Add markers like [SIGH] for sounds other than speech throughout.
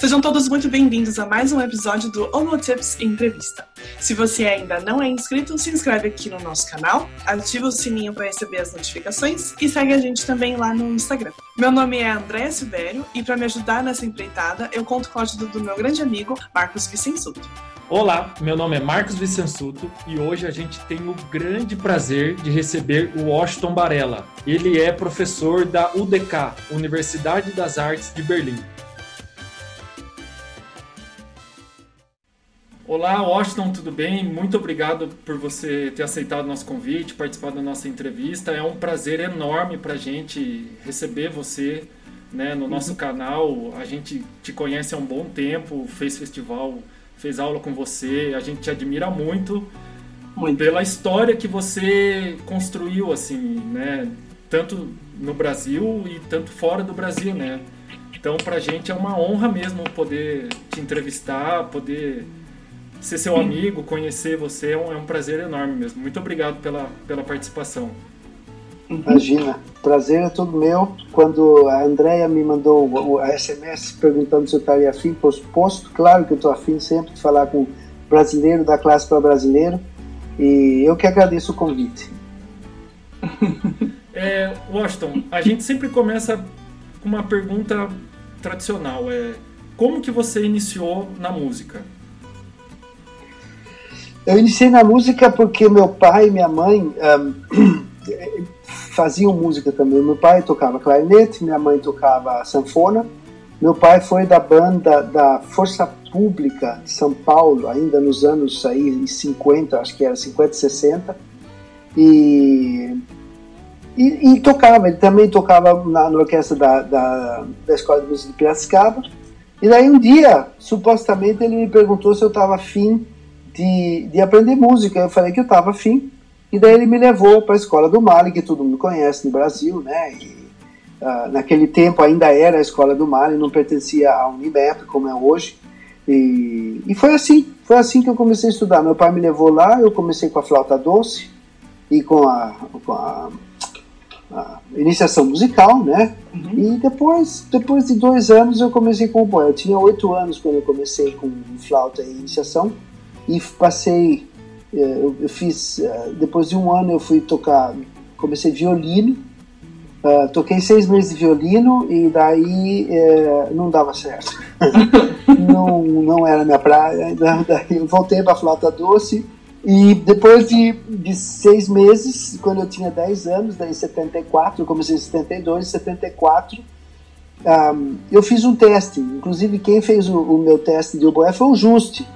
Sejam todos muito bem-vindos a mais um episódio do Homotips Entrevista. Se você ainda não é inscrito, se inscreve aqui no nosso canal, ativa o sininho para receber as notificações e segue a gente também lá no Instagram. Meu nome é André Silvério e para me ajudar nessa empreitada, eu conto com a ajuda do meu grande amigo Marcos Vicensuto. Olá, meu nome é Marcos Vicensuto e hoje a gente tem o grande prazer de receber o Washington Barella. Ele é professor da UDK, Universidade das Artes de Berlim. Olá, Washington, tudo bem? Muito obrigado por você ter aceitado o nosso convite, participar da nossa entrevista. É um prazer enorme para a gente receber você né, no nosso uhum. canal. A gente te conhece há um bom tempo, fez festival, fez aula com você. A gente te admira muito, muito. pela história que você construiu, assim, né? Tanto no Brasil e tanto fora do Brasil, né? Então, para a gente é uma honra mesmo poder te entrevistar, poder ser seu amigo, conhecer você é um, é um prazer enorme mesmo. Muito obrigado pela, pela participação. Imagina, prazer é todo meu. Quando a Andrea me mandou o, SMS perguntando se eu estaria afim, posto, claro que eu estou afim sempre de falar com brasileiro, da classe para brasileiro, e eu que agradeço o convite. [LAUGHS] É, Washington, a gente sempre começa com uma pergunta tradicional, é como que você iniciou na música? Eu iniciei na música porque meu pai e minha mãe um, [CLEARS THROAT] faziam música também. Meu pai tocava clarinete, minha mãe tocava sanfona. Meu pai foi da banda da Força Pública de São Paulo, ainda nos anos aí 50, acho que era 50, 60. E, e, e tocava, ele também tocava na, na orquestra da, da, da Escola de Música de Piracicaba. E daí um dia, supostamente, ele me perguntou se eu estava afim de, de aprender música. Eu falei que eu estava afim. E daí ele me levou para a escola do Mali, que todo mundo conhece no Brasil, né? E, uh, naquele tempo ainda era a escola do Mali, não pertencia à Unimep, como é hoje. E, e foi assim, foi assim que eu comecei a estudar. Meu pai me levou lá, eu comecei com a flauta doce e com a, com a, a iniciação musical, né? Uhum. E depois, depois de dois anos eu comecei com o boé. Eu tinha oito anos quando eu comecei com flauta e iniciação e passei é, eu, eu fiz é, depois de um ano eu fui tocar comecei violino uh, toquei seis meses de violino e daí uh, não dava certo. [LAUGHS] Não não era minha praia daí eu voltei para flauta doce e depois de, de seis meses quando eu tinha 10 anos daí em 74 eu comecei em 72 em 74 um, eu fiz um teste. Inclusive quem fez o, o meu teste de oboé foi o Juste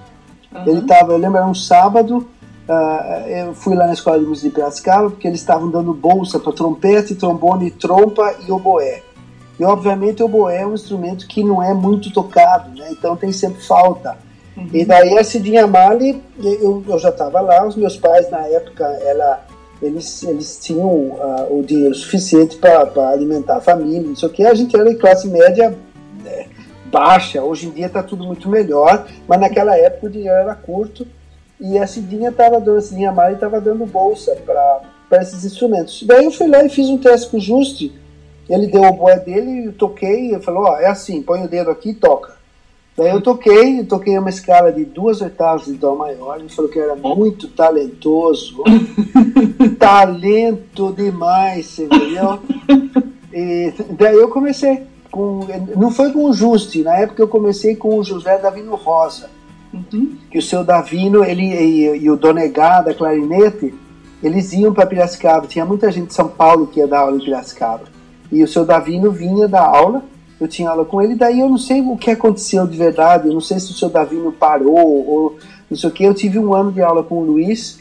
Uhum. Ele estava, eu lembro, era um sábado, uh, eu fui lá na escola de música de Piracicaba, porque eles estavam dando bolsa para trompete, trombone, trompa e oboé. E obviamente o oboé é um instrumento que não é muito tocado, né? então tem sempre falta. Uhum. E daí a Cidinha Mali, eu, eu já estava lá, os meus pais na época, ela, eles, eles tinham uh, o dinheiro suficiente para alimentar a família, não sei o que, a gente era de classe média né, baixa. Hoje em dia está tudo muito melhor, mas naquela época o dinheiro era curto e a Cidinha estava dando, a Cidinha Mari estava dando bolsa para esses instrumentos. Daí eu fui lá e fiz um teste com o Juste. Ele deu o boé dele, eu toquei, ele falou, ó, é assim, põe o dedo aqui e toca. Daí eu toquei, eu toquei uma escala de duas oitavas de Dó maior, ele falou que era muito talentoso. [LAUGHS] Talento demais, entendeu? E daí eu comecei com, não foi com o Juste, na época eu comecei com o José Davino Rosa, uhum. que o seu Davino ele, e, e o Donegá da clarinete, eles iam para Piracicaba, tinha muita gente de São Paulo que ia dar aula em Piracicaba, e o seu Davino vinha dar aula, eu tinha aula com ele, daí eu não sei o que aconteceu de verdade, eu não sei se o seu Davino parou, ou não sei o que, eu tive um ano de aula com o Luiz,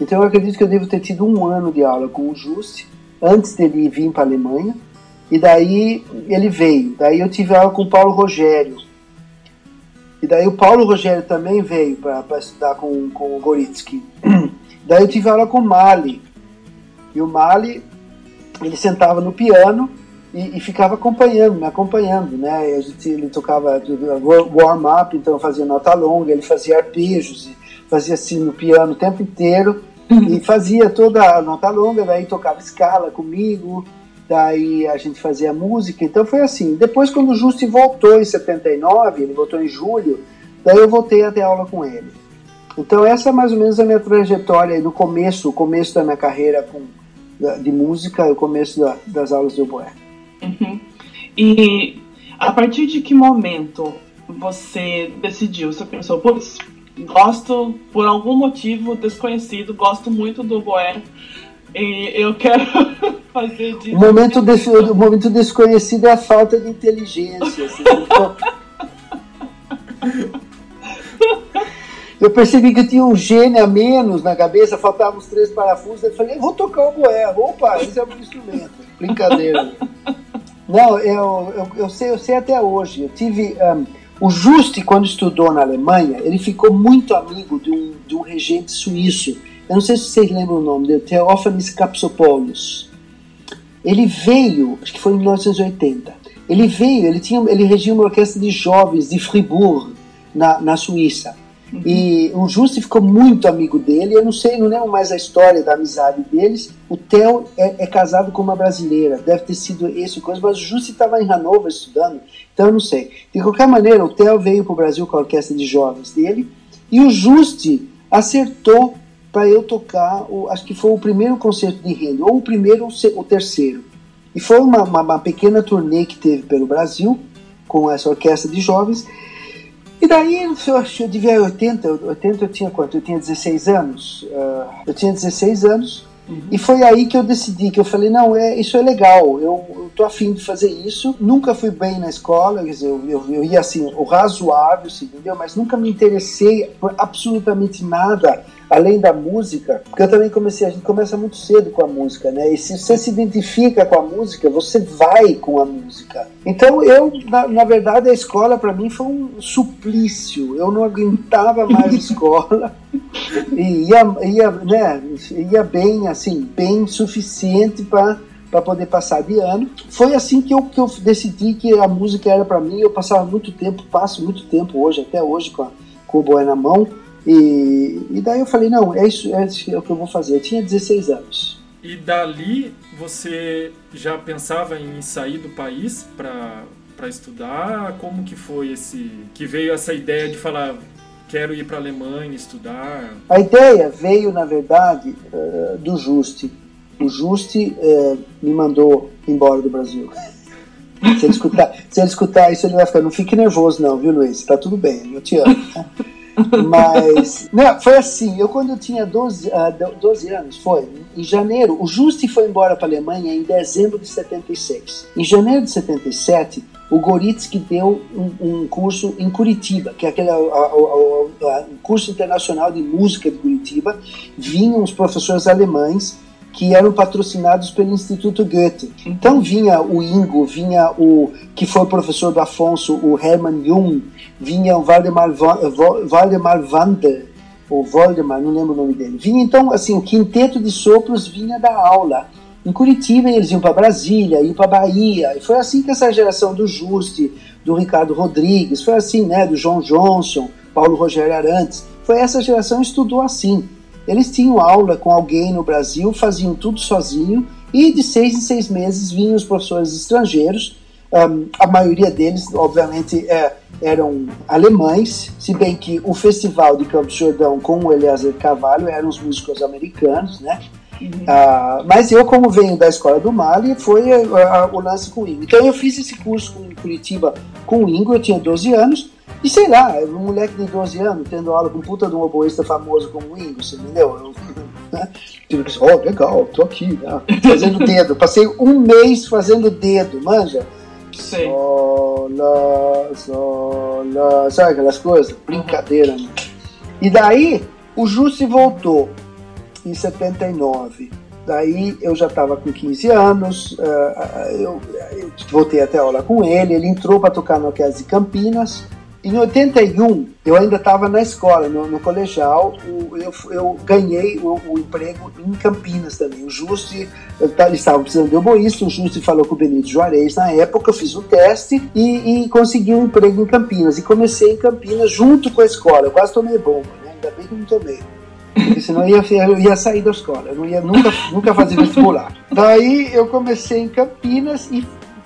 então eu acredito que eu devo ter tido um ano de aula com o Juste, antes dele vir para a Alemanha, e daí ele veio. Daí eu tive aula com o Paulo Rogério. E daí o Paulo Rogério também veio para estudar com, com o Goritsky. [CLEARS THROAT] Daí eu tive aula com o Mali. E o Mali, ele sentava no piano e, e ficava acompanhando, me acompanhando, né? A gente, ele tocava warm-up, então fazia nota longa, ele fazia arpejos, fazia assim no piano o tempo inteiro. e fazia toda a nota longa, daí tocava escala comigo, daí a gente fazia música, então foi assim. Depois, quando o Justi voltou em 79, ele voltou em julho, daí eu voltei a ter aula com ele. Então essa é mais ou menos a minha trajetória do começo, o começo da minha carreira com, de música, o começo da, das aulas do oboé. Uhum. E a partir de que momento você decidiu, você pensou, putz, gosto, por algum motivo desconhecido, gosto muito do oboé, e eu quero [LAUGHS] fazer disso. O momento, de, o momento desconhecido é a falta de inteligência. Assim, eu percebi que eu tinha um gênio a menos na cabeça, faltavam os três parafusos. Eu falei, vou tocar o boé. Opa, esse é o instrumento. Brincadeira. Não, eu, eu, eu, sei, eu sei até hoje. Eu tive. Um, o Juste, quando estudou na Alemanha, ele ficou muito amigo de um, de um regente suíço. Eu não sei se vocês lembram o nome dele, Theophanes Kapsopoulos. Ele veio, acho que foi em 1980. Ele veio, ele, tinha, ele regia uma orquestra de jovens de Fribourg, na, na Suíça. Uhum. E o Justi ficou muito amigo dele. Eu não sei, não lembro mais a história da amizade deles. O Theo é, é casado com uma brasileira, deve ter sido esse coisa, mas o Justi estava em Hannover estudando, então eu não sei. De qualquer maneira, o Theo veio para o Brasil com a orquestra de jovens dele e o Justi acertou para eu tocar, o, acho que foi o primeiro concerto de Handel, ou o primeiro ou o terceiro. E foi uma, uma, uma pequena turnê que teve pelo Brasil com essa orquestra de jovens. E daí, eu acho eu devia 80, 80 eu tinha quanto? Eu tinha 16 anos. Uh, eu tinha 16 anos. Uhum. E foi aí que eu decidi, que eu falei, não, é, isso é legal, eu tô afim de fazer isso. Nunca fui bem na escola, eu, eu, eu ia assim, o razoável, assim, entendeu? Mas nunca me interessei por absolutamente nada além da música, porque eu também comecei, a gente começa muito cedo com a música, né? E se você se identifica com a música, você vai com a música. Então eu, na, na verdade, a escola para mim foi um suplício. Eu não aguentava mais escola [LAUGHS] e ia, ia, né, ia bem, assim, bem suficiente para para poder passar de ano. Foi assim que eu, que eu decidi que a música era para mim. Eu passava muito tempo, passo muito tempo hoje, até hoje, com, a, com o boé na mão. E, e daí eu falei, não, é isso, é isso é o que eu vou fazer. Eu tinha 16 anos. E dali você já pensava em sair do país para estudar? Como que foi esse que veio essa ideia de falar quero ir para a Alemanha estudar? A ideia veio na verdade uh, do Juste. O Juste uh, me mandou embora do Brasil. se, ele escutar, se ele escutar isso, ele vai ficar. Não fique nervoso, não, viu, Luiz? Tá tudo bem, eu te amo. Mas, não, foi assim, eu quando eu tinha 12, uh, 12 anos, foi, em janeiro, o Juste foi embora para a Alemanha em dezembro de 76. Em janeiro de 77, o Goritsky deu um, um, curso em Curitiba, que é aquele o curso internacional de música de Curitiba. Vinham os professores alemães que eram patrocinados pelo Instituto Goethe. Então vinha o Ingo, vinha o que foi professor do Afonso, o Hermann Jung, vinha o Valdemar, Valdemar Vander, ou Voldemar, não lembro o nome dele. Vinha então, assim, o quinteto de sopros vinha da aula. Em Curitiba eles iam para Brasília, iam para Bahia, e foi assim que essa geração do Juste, do Ricardo Rodrigues, foi assim, né, do João Johnson, Paulo Rogério Arantes, foi essa geração que estudou assim. Eles tinham aula com alguém no Brasil, faziam tudo sozinho, e de seis em seis meses vinham os professores estrangeiros, um, a maioria deles, obviamente, é, eram alemães, se bem que o festival de Campos Jordão com o Eliezer Carvalho eram os músicos americanos, né? Uhum. Uh, mas eu, como venho da escola do Mali, foi uh, o lance com o Ingo. Então eu fiz esse curso em Curitiba com o Ingo, eu tinha 12 anos, e sei lá, um moleque de 12 anos tendo aula com um puta de um oboísta famoso como o Ingo, você entendeu? Eu, né? [LAUGHS] Tipo, oh, legal, tô aqui, né? fazendo dedo. Passei um mês fazendo dedo, manja? Sim. Sol, lá, sol, lá, sabe aquelas coisas? Brincadeira, né? E daí, o Jussi voltou em 79. Daí eu já estava com 15 anos, uh, eu, eu, voltei até aula com ele, ele entrou para tocar no Orquestra de Campinas, em 81, eu ainda estava na escola, no, no colegial, eu, eu, ganhei o, o, emprego em Campinas também. O Juste, eles estavam precisando de oboísta, o Juste falou com o Benito Juarez na época, eu fiz o teste e, e, consegui um emprego em Campinas. E comecei em Campinas junto com a escola, eu quase tomei bomba, né? ainda bem que não tomei. Porque senão eu ia, eu ia sair da escola, eu não ia nunca, nunca fazer vestibular. Daí eu comecei em Campinas e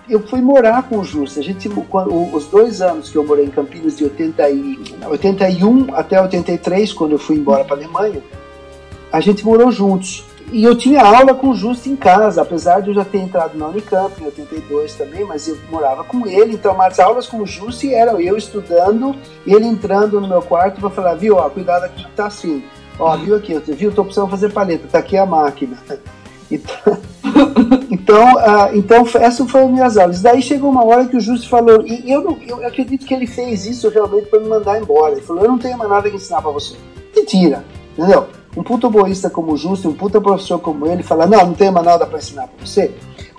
eu fui morar com o Justo. A gente, os dois anos que eu morei em Campinas, de 80 e, 81 até 83, quando eu fui embora para a Alemanha, a gente morou juntos. E eu tinha aula com o Justo em casa, apesar de eu já ter entrado na Unicamp em 82 também, mas eu morava com ele, então as aulas com o Justo eram eu estudando, ele entrando no meu quarto para falar, viu, ó, cuidado aqui que tá assim. Ó, viu aqui, viu, tô precisando fazer paleta, tá aqui a máquina. [LAUGHS] Então, [LAUGHS] então, uh, então essas foram as minhas aulas. Daí chegou uma hora que o Justo falou, e eu, não, eu acredito que ele fez isso realmente para me mandar embora. Ele falou, eu não tenho mais nada que ensinar para você. Mentira, entendeu? Um puta boísta como o Justo, um puta professor como ele, fala, não, não tenho mais nada para ensinar para você.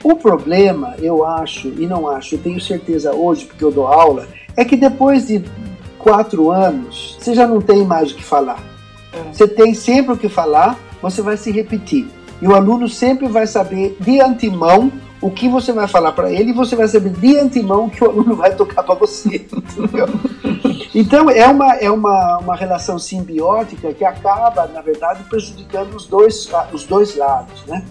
O problema, eu acho, e não acho, eu tenho certeza hoje, porque eu dou aula, é que depois de quatro anos, você já não tem mais o que falar. Você tem sempre o que falar, você vai se repetir. E o aluno sempre vai saber de antemão o que você vai falar para ele e você vai saber de antemão o que o aluno vai tocar para você. [LAUGHS] Entendeu? Então é uma, é uma, uma relação simbiótica que acaba, na verdade, prejudicando os dois, os dois lados. Né?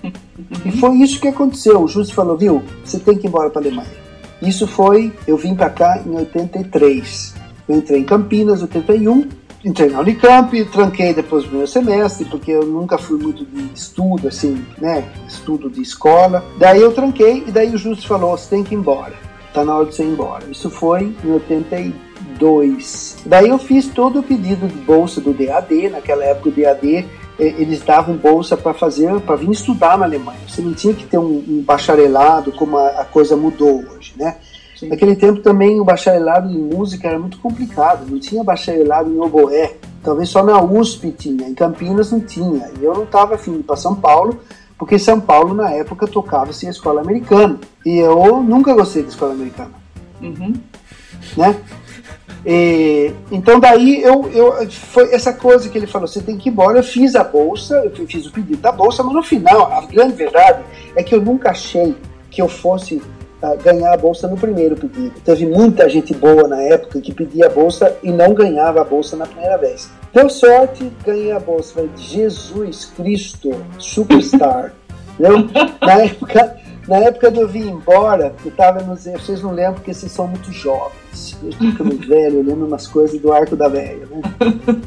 E foi isso que aconteceu. O Justo falou, viu, você tem que ir embora para a Alemanha. Isso foi, eu vim para cá em 83. Eu entrei em Campinas, 81, entrei na Unicamp, tranquei depois do primeiro semestre, porque eu nunca fui muito de estudo, assim, né? Estudo de escola. Daí eu tranquei e daí o Justo falou: você tem que ir embora. Tá na hora de você ir embora. Isso foi em 82. Daí eu fiz todo o pedido de bolsa do DAD. Naquela época o DAD eh, eles davam bolsa para fazer, para vir estudar na Alemanha. Você não tinha que ter um, um bacharelado como a, a coisa mudou hoje, né? Sim. Naquele tempo também o bacharelado em música era muito complicado, não tinha bacharelado em oboé. Talvez só na USP tinha, em Campinas não tinha. E eu não estava afim de ir para São Paulo, porque São Paulo na época tocava-se a escola americana. E eu nunca gostei da escola americana. Uhum. Né? E, então daí eu, eu foi essa coisa que ele falou, você tem que ir embora, eu fiz a bolsa, eu fiz o pedido da bolsa, mas no final, a grande verdade é que eu nunca achei que eu fosse ganhar a bolsa no primeiro pedido. Teve muita gente boa na época que pedia a bolsa e não ganhava a bolsa na primeira vez. Deu sorte, ganhei a bolsa. Falei, Jesus Cristo, superstar. [LAUGHS] na época, na época de eu vir embora, eu tava nos. Vocês não lembram porque vocês são muito jovens. Eu estou ficando [LAUGHS] velho, eu lembro umas coisas do Arco da Velha. Né?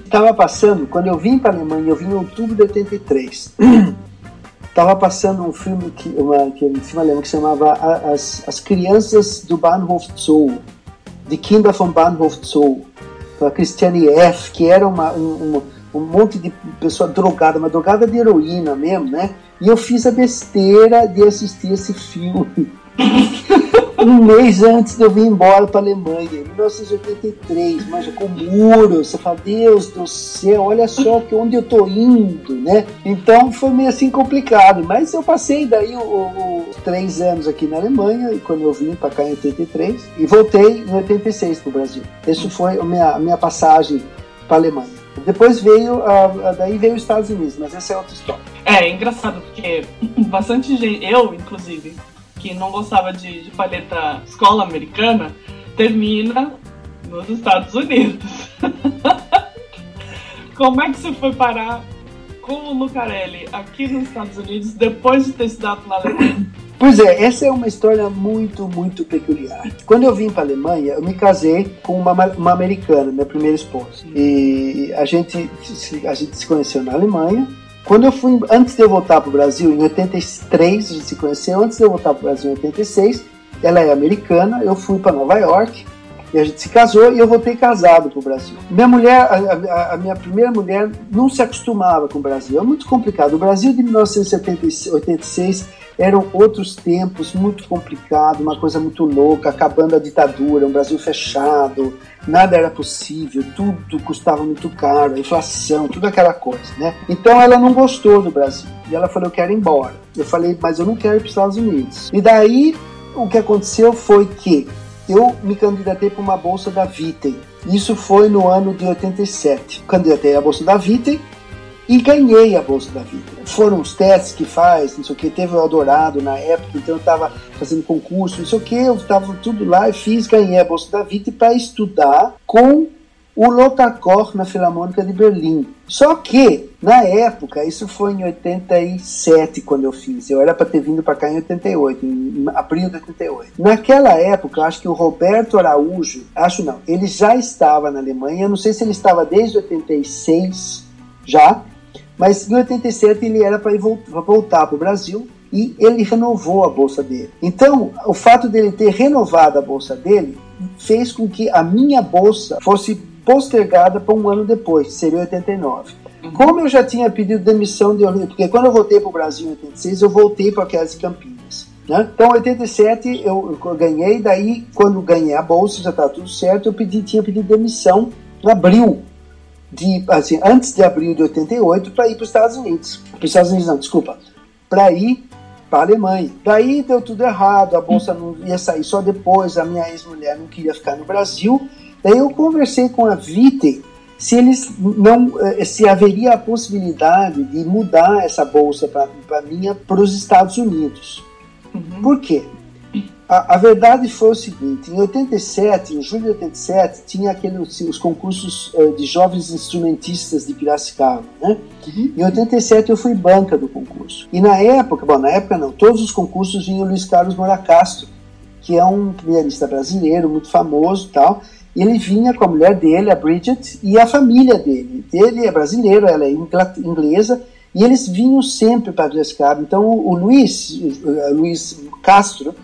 Tava passando, quando eu vim para a Alemanha, eu vim em outubro de 83. Estava passando um filme que, uma, que em cima lembro que chamava As, As Crianças do Bahnhof Zoo, de Kinder von Bahnhof Zoo, com a Christiane F., que era uma, um, um, um monte de pessoa drogada, uma drogada de heroína mesmo, né? E eu fiz a besteira de assistir esse filme. [LAUGHS] um mês antes de eu vir embora para a Alemanha, em 1983, mas com muros, você fala, Deus do céu, olha só que onde eu tô indo, né? Então foi meio assim complicado, mas eu passei daí os três anos aqui na Alemanha, e quando eu vim para cá em 83, e voltei em 86 para o Brasil. Isso foi a minha, a minha passagem para a Alemanha. Depois veio, daí veio os Estados Unidos, mas essa é outra história. É, é engraçado, porque [LAUGHS] bastante gente, eu inclusive, que não gostava de, de paleta escola americana, termina nos Estados Unidos. [LAUGHS] Como é que você foi parar com o Lucarelli aqui nos Estados Unidos depois de ter estudado na Alemanha? Pois é, essa é uma história muito, muito peculiar. Quando eu vim para a Alemanha, eu me casei com uma, uma americana, minha primeira esposa. E a gente, a gente se conheceu na Alemanha quando eu fui, antes de eu voltar para o Brasil, em 83, a gente se conheceu, antes de eu voltar para o Brasil em 86, ela é americana, eu fui para Nova York, e a gente se casou e eu voltei casado para o Brasil. Minha mulher, a, a, a, minha primeira mulher, não se acostumava com o Brasil. É muito complicado. O Brasil de 1986 eram outros tempos, muito complicado, uma coisa muito louca, acabando a ditadura, um Brasil fechado, nada era possível, tudo custava muito caro, inflação, tudo aquela coisa, né? Então ela não gostou do Brasil e ela falou: Eu quero embora. Eu falei: Mas eu não quero ir para os Estados Unidos. E daí o que aconteceu foi que eu me candidatei para uma bolsa da Vitae. Isso foi no ano de 87. Candidatei à bolsa da Vitae e ganhei a bolsa da vida. Foram os testes que faz, não sei o que, teve o Eldorado na época, então eu estava fazendo concurso, não sei o que, eu estava tudo lá e fiz, ganhei a bolsa da vida para estudar com o Lotakor na Filarmônica de Berlim. Só que, na época, isso foi em 87 quando eu fiz, eu era para ter vindo para cá em 88, em abril de 88. Naquela época, acho que o Roberto Araújo, acho não, ele já estava na Alemanha, não sei se ele estava desde 86 já, mas em 87 ele era para voltar para o Brasil e ele renovou a bolsa dele. Então, o fato dele ter renovado a bolsa dele fez com que a minha bolsa fosse postergada para um ano depois, seria 89. Uhum. Como eu já tinha pedido demissão de porque quando eu voltei para o Brasil em 86, eu voltei para aquelas Campinas. Né? Então, em 87 eu, eu, ganhei, daí quando ganhei a bolsa, já estava tudo certo, eu pedi, tinha pedido demissão em abril, de, assim, antes de abril de 88, para ir para os Estados Unidos. Para os Estados Unidos, não, desculpa. Para ir para a Alemanha. Daí deu tudo errado, a bolsa não ia sair só depois, a minha ex-mulher não queria ficar no Brasil, Daí eu conversei com a Vite se eles não eh, se haveria a possibilidade de mudar essa bolsa para minha para os Estados Unidos. Uhum. Por quê? A, a, verdade foi o seguinte: em 87, em julho de 87, tinha aqueles os concursos uh, de jovens instrumentistas de Piracicaba, né? Uhum. Em 87 eu fui banca do concurso. E na época, bom, na época não, todos os concursos vinham Luiz Carlos Moura Castro, que é um pianista brasileiro muito famoso, tal. E ele vinha com a mulher dele, a Bridget, e a família dele. Ele é brasileiro, ela é inglesa, e eles vinham sempre para Piracicaba. Então o Luiz, o Luiz Castro,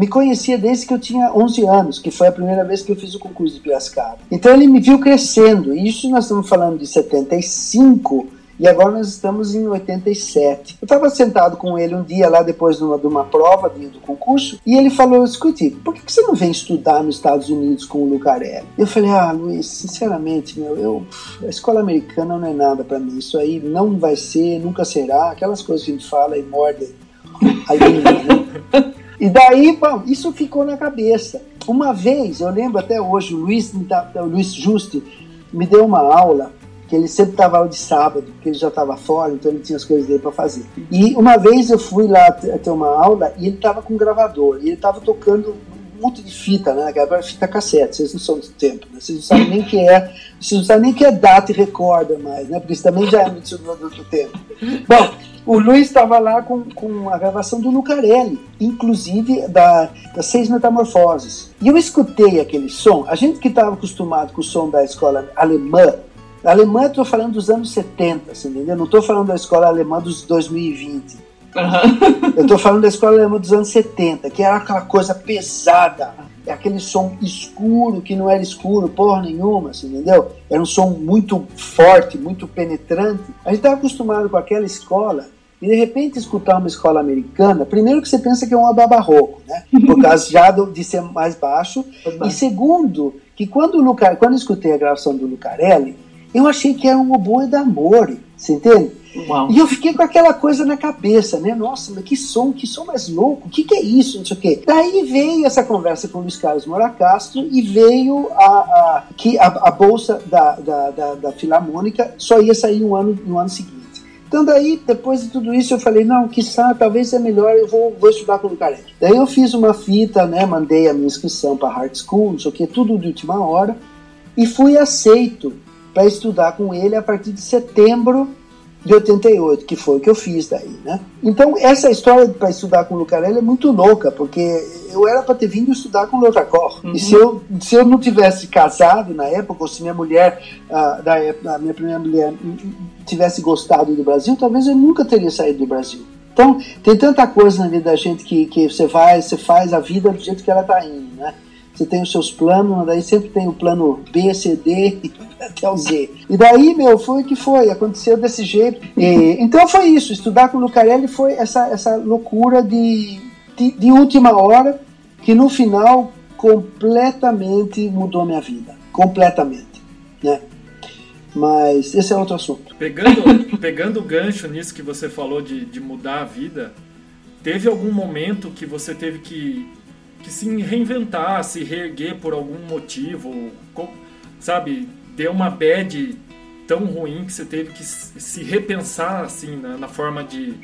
me conhecia desde que eu tinha 11 anos, que foi a primeira vez que eu fiz o concurso de Piracicaba. Então ele me viu crescendo, e isso nós estamos falando de 75, e agora nós estamos em 87. Eu estava sentado com ele um dia lá depois de uma, de uma prova do concurso e ele falou: Escute, por que, que você não vem estudar nos Estados Unidos com o Lucarelli? Eu falei: Ah, Luiz, sinceramente, meu, eu, a escola americana não é nada para mim. Isso aí não vai ser, nunca será. Aquelas coisas que a gente fala e morde a [LAUGHS] língua, né? E daí, bom, isso ficou na cabeça. Uma vez, eu lembro até hoje, o Luiz, o Luiz me deu uma aula que ele sempre estava de sábado, porque ele já estava fora, então ele tinha as coisas dele para fazer. E uma vez eu fui lá ter uma aula e ele estava com um gravador, e ele estava tocando monte de fita, né? Aquela fita cassete, vocês não são do tempo, né? Vocês não sabem nem que é, vocês não sabem nem que é data e recorda mais, né? Porque isso também já é muito do outro tempo. Bom, o Luiz estava lá com, com a gravação do Lucarelli, inclusive da, das Seis Metamorfoses. E eu escutei aquele som. A gente que estava acostumado com o som da escola alemã, a Alemanha, estou falando dos anos 70, você entendeu? Não estou falando da escola alemã dos 2020. Uhum. Eu estou falando da escola alemã dos anos 70, que era aquela coisa pesada, aquele som escuro que não era escuro, porra nenhuma, entendeu? Era um som muito forte, muito penetrante. A gente estava acostumado com aquela escola e de repente escutar uma escola americana, primeiro que você pensa que é um barroco, né? Por causa já de ser mais baixo. E segundo, que quando o Lucar, quando eu escutei a gravação do Lucarelli, eu achei que era um oboe da Amore, você entende? Uau. E eu fiquei com aquela coisa na cabeça, né? Nossa, mas que som, que som mais louco, o que, que é isso? Não sei o quê. Daí veio essa conversa com o Luiz Carlos Moura Castro e veio a, a que a, a bolsa da, da, da, da, Filarmônica só ia sair um ano, no ano seguinte. Então daí, depois de tudo isso, eu falei, não, que sabe, talvez é melhor, eu vou, vou estudar com o Lucarelli. Daí eu fiz uma fita, né? Mandei a minha inscrição para Hard School, não sei o quê, tudo de última hora, e fui aceito para estudar com ele a partir de setembro de 88, que foi o que eu fiz daí, né? Então, essa história para estudar com o Lucarelli é muito louca, porque eu era para ter vindo estudar com o Lotracor. Uhum. E se eu, se eu não tivesse casado na época, ou se minha mulher, uh, da época, a minha primeira mulher, tivesse gostado do Brasil, talvez eu nunca teria saído do Brasil. Então, tem tanta coisa na vida da gente que, que você vai, você faz a vida do jeito que ela está indo, né? Você tem os seus planos, daí sempre tem o plano B, C, D [LAUGHS] até o Z. E daí, meu, foi o que foi, aconteceu desse jeito. E, então foi isso, estudar com o Lucarelli foi essa, essa loucura de, de, de última hora, que no final completamente mudou minha vida. Completamente. Né? Mas esse é outro assunto. Pegando, pegando o gancho nisso que você falou de, de mudar a vida, teve algum momento que você teve que se reinventar, se reerguer por algum motivo, sabe, deu uma bad tão ruim que você teve que se repensar assim na, na forma de,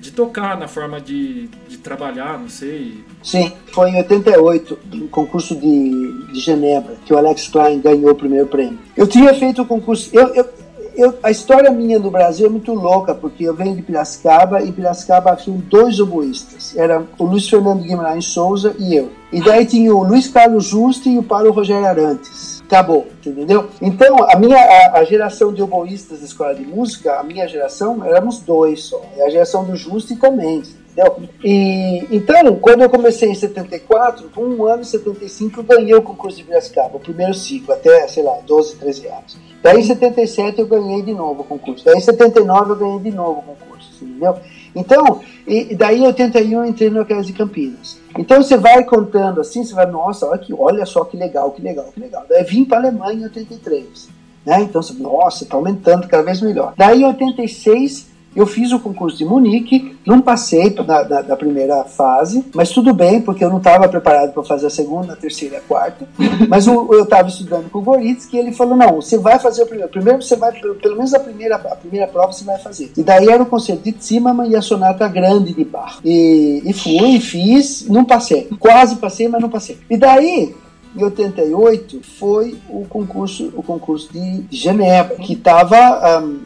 de tocar, na forma de, de trabalhar, não sei. Sim, foi em 88, no concurso de, de Genebra, que o Alex Klein ganhou o primeiro prêmio. Eu tinha feito o concurso. Eu, eu, eu, a história minha no Brasil é muito louca, porque eu venho de Piracicaba e Piracicaba tinha dois oboístas. Era o Luiz Fernando Guimarães Souza e eu. E daí tinha o Luiz Carlos Justo e o Paulo Rogério Arantes. Acabou, entendeu? Então, a minha a, a, geração de oboístas da escola de música, a minha geração, éramos dois só. E a geração do Justo também. Entendeu? E, então, quando eu comecei em 74, com um ano em 75, eu ganhei o concurso de Piracicaba, o primeiro ciclo, até, sei lá, 12, 13 anos. Daí em 77 eu ganhei de novo o concurso. Daí em 79 eu ganhei de novo o concurso, entendeu? Então, e, daí em 81 eu entrei no Aquelas de Campinas. Então você vai contando assim, você vai, nossa, olha, que, olha só que legal, que legal, que legal. Daí vim para a Alemanha em 83. Né? Então, você, nossa, está aumentando cada vez melhor. Daí em 86 eu fiz o concurso de Munique, não passei da, da, da primeira fase, mas tudo bem, porque eu não estava preparado para fazer a segunda, a terceira e a quarta. [LAUGHS] Mas o, eu estava estudando com o Goritz, que ele falou: não, você vai fazer o primeiro. Primeiro você vai, pelo menos a primeira, a primeira prova você vai fazer. E daí era o concerto de Zimmermann e a sonata grande de Bach. E, e fui, fiz, não passei. Quase passei, mas não passei. E daí em 88 foi o concurso, o concurso de Genebra, que estava um,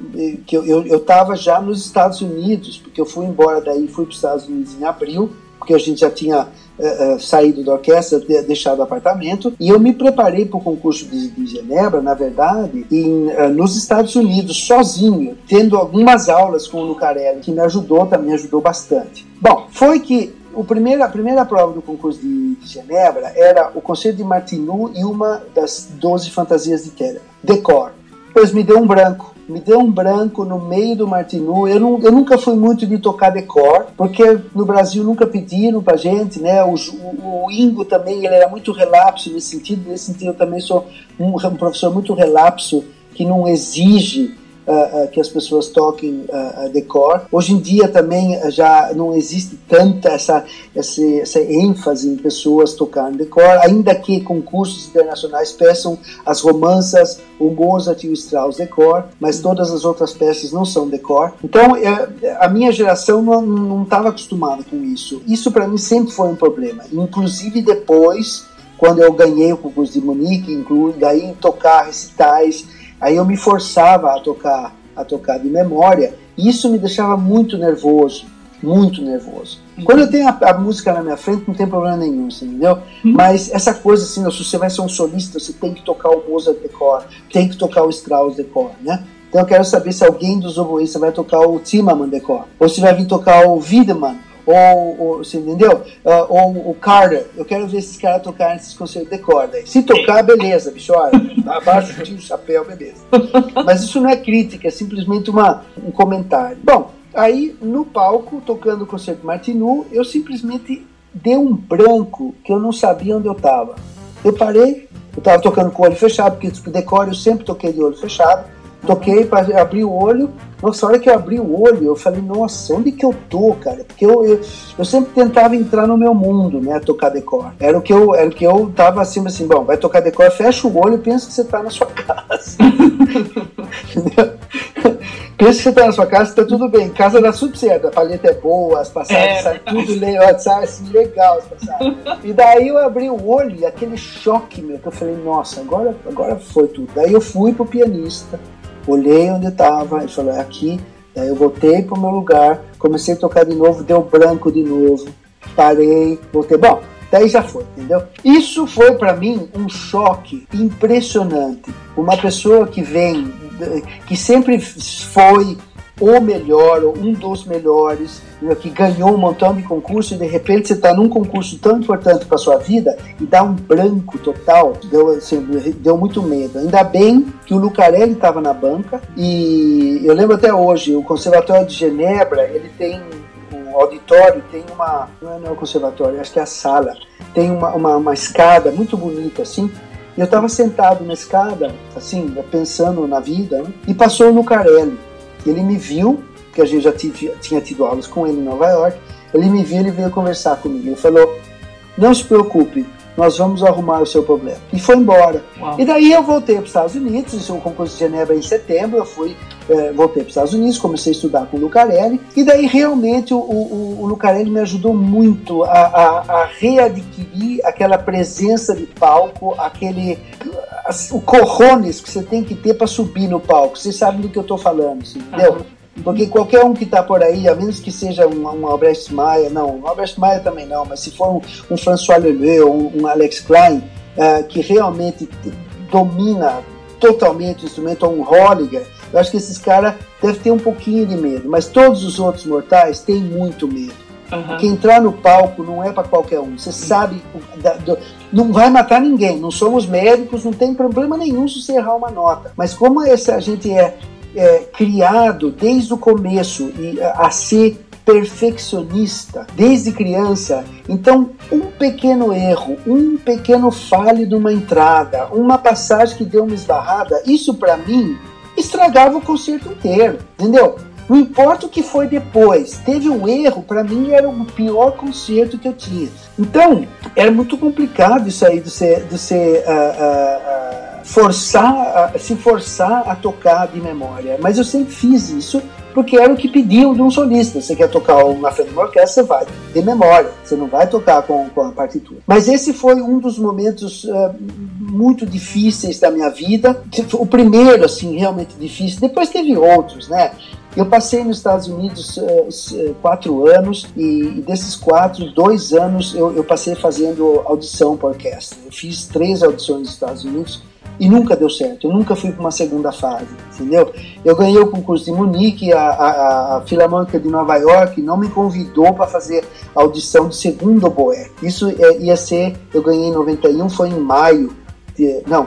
que eu estava já nos Estados Unidos, porque eu fui embora daí, fui para os Estados Unidos em abril, porque a gente já tinha uh, saído da orquestra, deixado o apartamento, e eu me preparei para o concurso de, de, Genebra, na verdade, em, uh, nos Estados Unidos, sozinho, tendo algumas aulas com o Lucarelli, que me ajudou, também ajudou bastante. Bom, foi que o primeiro, a primeira prova do concurso de, de Genebra era o Concerto de Martinu e uma das 12 fantasias de Telemann, decor. Pois me deu um branco, me deu um branco no meio do Martinu. Eu, não, eu nunca fui muito de tocar decor, porque no Brasil nunca pediram pra gente, né? O, o, o Ingo também, ele era muito relapso nesse sentido. Nesse sentido, eu também sou um, um professor muito relapso, que não exige que as pessoas toquem uh, decor. Hoje em dia também já não existe tanta essa, essa, essa ênfase em pessoas tocarem decor, ainda que concursos internacionais peçam as romanças, o Mozart e o Strauss decor, mas todas as outras peças não são decor. Então a minha geração não estava acostumada com isso. Isso para mim sempre foi um problema, inclusive depois quando eu ganhei o concurso de Munique, inclui daí tocar recitais Aí eu me forçava a tocar, a tocar de memória, e isso me deixava muito nervoso, muito nervoso. Uhum. Quando eu tenho a, a, música na minha frente, não tem problema nenhum, assim, entendeu? Uhum. Mas essa coisa assim, se você vai ser um solista, você tem que tocar o Mozart decor, tem que tocar o Strauss decor, né? Então eu quero saber se alguém dos oboístas vai tocar o Timmerman decor, ou se vai vir tocar o Wiedemann, ou, ou você entendeu? Uh, ou o Carter. Eu quero ver esses caras tocarem esses concertos de corda. Se tocar, beleza, bicho, olha, abaixo de um chapéu, beleza. Mas isso não é crítica, é simplesmente uma, um comentário. Bom, aí no palco, tocando o concerto Martinu, eu simplesmente dei um branco que eu não sabia onde eu estava. Eu parei, eu estava tocando com o olho fechado, porque decor eu sempre toquei de olho fechado. Toquei para abrir o olho. Nossa, a hora que eu abri o olho, eu falei, nossa, onde que eu tô, cara? Porque eu, eu, eu, sempre tentava entrar no meu mundo, né? Tocar decor. Era o que eu, era o que eu tava assim, assim, bom, vai tocar decor, fecha o olho e pensa que você tá na sua [LAUGHS] casa. pensa que você tá na sua casa, tá tudo bem. Casa tudo certo, a palheta é boa, as passagens é, saem tudo legal, sai assim, legal as passagens. E daí eu abri o olho e aquele choque meu, que eu falei, nossa, agora, agora foi tudo. Daí eu fui pro pianista olhei onde estava e é aqui. Daí eu voltei para o meu lugar, comecei a tocar de novo, deu branco de novo, parei, voltei. Bom, daí já foi, entendeu? Isso foi para mim um choque impressionante. Uma pessoa que vem, que sempre foi o melhor, ou um dos melhores, que ganhou um montão de concurso e de repente você está num concurso tão importante para sua vida e dá um branco total, deu, assim, deu muito medo. Ainda bem que o Lucarelli estava na banca e eu lembro até hoje, o Conservatório de Genebra, ele tem um auditório, tem uma, não é, o conservatório, acho que é a sala, tem uma, uma, uma escada muito bonita assim, e eu estava sentado na escada, assim, pensando na vida, né? e passou o Lucarelli. Ele me viu, que a gente já tinha tido aulas com ele em Nova York, ele me viu, ele veio conversar comigo. Ele falou: Não se preocupe, nós vamos arrumar o seu problema. E foi embora. Uau. E daí eu voltei para os Estados Unidos, o concurso de Genebra em setembro, eu fui é, voltei para os Estados Unidos, comecei a estudar com o Lucarelli, e daí realmente o, o, o Lucarelli me ajudou muito a, a, a, readquirir aquela presença de palco, aquele o corrones que você tem que ter para subir no palco. Vocês sabem do que eu estou falando, assim, entendeu? Uhum. Porque qualquer um que está por aí, a menos que seja um, um Albrecht Maia, não, um Albrecht Maia também não, mas se for um, um François Leleu, um, um Alex Klein, uh, que realmente domina totalmente o instrumento, ou um Holliger, eu acho que esses caras devem ter um pouquinho de medo, mas todos os outros mortais têm muito medo. Uhum. Porque entrar no palco não é para qualquer um. Você sabe, não vai matar ninguém. Não somos médicos, não tem problema nenhum se você errar uma nota. Mas como essa, a gente é é, criado desde o começo e a ser perfeccionista desde criança. Então, um pequeno erro, um pequeno falho de uma entrada, uma passagem que deu uma esbarrada, isso para mim estragava o concerto inteiro, entendeu? Não importa o que foi depois, teve um erro, para mim era o pior concerto que eu tinha. Então, era muito complicado isso aí de ser, ser uh, uh, uh, forçar, se forçar a tocar de memória. Mas eu sempre fiz isso porque era o que pediam de um solista. Você quer tocar na frente de uma orquestra, você vai de memória, você não vai tocar com, com a partitura. Mas esse foi um dos momentos uh, muito difíceis da minha vida. O primeiro, assim, realmente difícil. Depois teve outros, né? Eu passei nos Estados Unidos uh, quatro anos e, desses quatro, dois anos eu, eu passei fazendo audição para orquestra. Eu fiz três audições nos Estados Unidos e nunca deu certo. Eu nunca fui para uma segunda fase, entendeu? Eu ganhei o concurso de Munique, a, a, a Filarmônica de Nova York não me convidou para fazer audição de segundo oboé. Isso é, ia ser, eu ganhei em 91, foi em maio. De, não,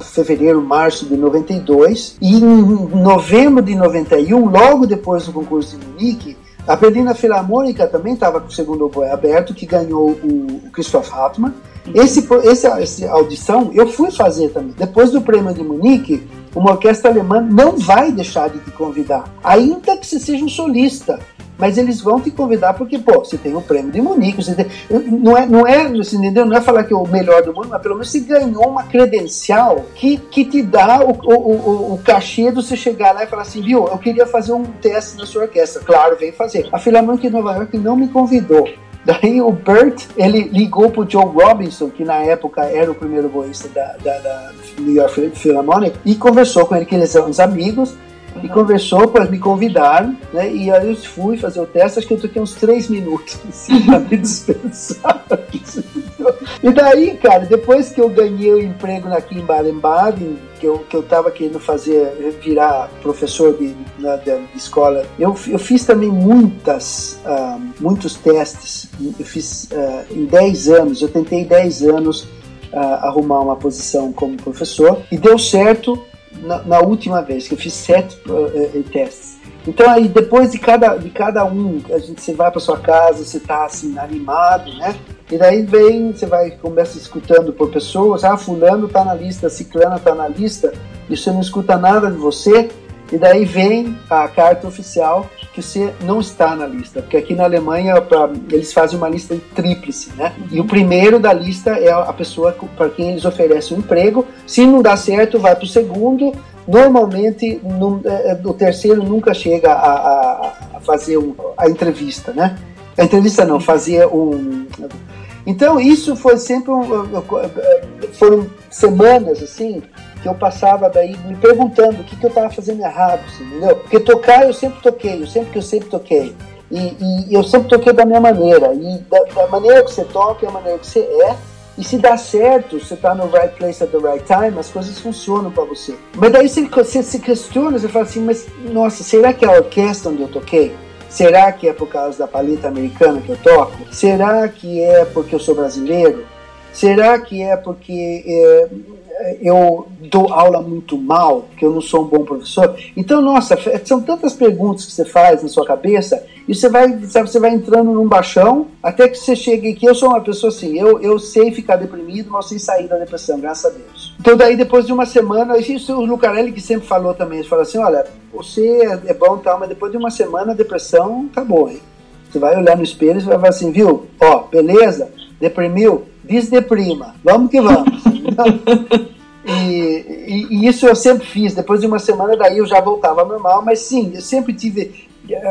fevereiro, março de 92. E em novembro de 91, logo depois do concurso de Munique, a Berlina Filarmônica também estava com o segundo oboé aberto, que ganhou o, o Christoph Hartmann. Esse, esse, esse audição eu fui fazer também. Depois do prêmio de Munique, uma orquestra alemã não vai deixar de te convidar, ainda que você seja um solista. Mas eles vão te convidar porque, pô, você tem o prêmio de Munique, você tem, não é, não é, você entendeu? Não é falar que é o melhor do mundo, mas pelo menos você ganhou uma credencial que, que te dá o, o, o, o cachê de você chegar lá e falar assim, viu, eu queria fazer um teste na sua orquestra. Claro, vem fazer. A Filarmônica de Nova York não me convidou. Daí o Bert, ele ligou pro Joe Robinson, que na época era o primeiro voista da, da, da New York Philharmonic, e conversou com ele, que eles são uns amigos, e conversou para me convidar, né? E aí eu fui fazer o teste, acho que eu toquei uns três minutos [LAUGHS] para me dispensar. e daí, cara, depois que eu ganhei o emprego aqui em Baden-Baden, que eu, que eu tava querendo fazer, virar professor de, na, de escola, eu, eu fiz também muitas, uh, muitos testes. Eu fiz uh, em 10 anos, eu tentei 10 anos uh, arrumar uma posição como professor e deu certo na, na última vez, que eu fiz sete uh, testes. Então aí depois de cada, de cada um, a gente você vai para sua casa, você está assim animado, né? E daí vem, você vai começa escutando por pessoas, ah, fulano está na lista, ciclana está na lista, e você não escuta nada de você, e daí vem a carta oficial que você não está na lista, porque aqui na Alemanha pra, eles fazem uma lista tríplice, né? E o primeiro da lista é a pessoa para quem eles oferecem um emprego. Se não dá certo, vai para o segundo. Normalmente, no, é, é, o terceiro nunca chega a, a, a fazer um, a entrevista, né? A entrevista não, fazia um. Então isso foi sempre um, foram semanas assim que eu passava daí me perguntando o que, que eu estava fazendo errado, assim, entendeu? Porque tocar eu sempre toquei, eu sempre que eu sempre toquei. E, e eu sempre toquei da minha maneira. E da, da, maneira que você toca é a maneira que você é. E se dá certo, você está no right place at the right time, as coisas funcionam para você. Mas daí você, você se questiona, você fala assim, mas nossa, será que é a orquestra onde eu toquei? Será que é por causa da paleta americana que eu toco? Será que é porque eu sou brasileiro? Será que é porque é, eu dou aula muito mal, que eu não sou um bom professor. Então, nossa, são tantas perguntas que você faz na sua cabeça e você vai, sabe, você vai entrando num baixão até que você chegue aqui. Eu sou uma pessoa assim, eu, eu sei ficar deprimido, mas sei sair da depressão, graças a Deus. Então, daí depois de uma semana, isso o Lucarelli que sempre falou também, ele fala assim: olha, você é bom tal, mas depois de uma semana a depressão tá boa, hein? Você vai olhar no espelho e vai falar assim, viu? Ó, beleza? Deprimiu? Desdeprima. Vamos que vamos. [LAUGHS] Então, E, e, e, isso eu sempre fiz. Depois de uma semana, daí eu já voltava normal. Mas sim, eu sempre tive.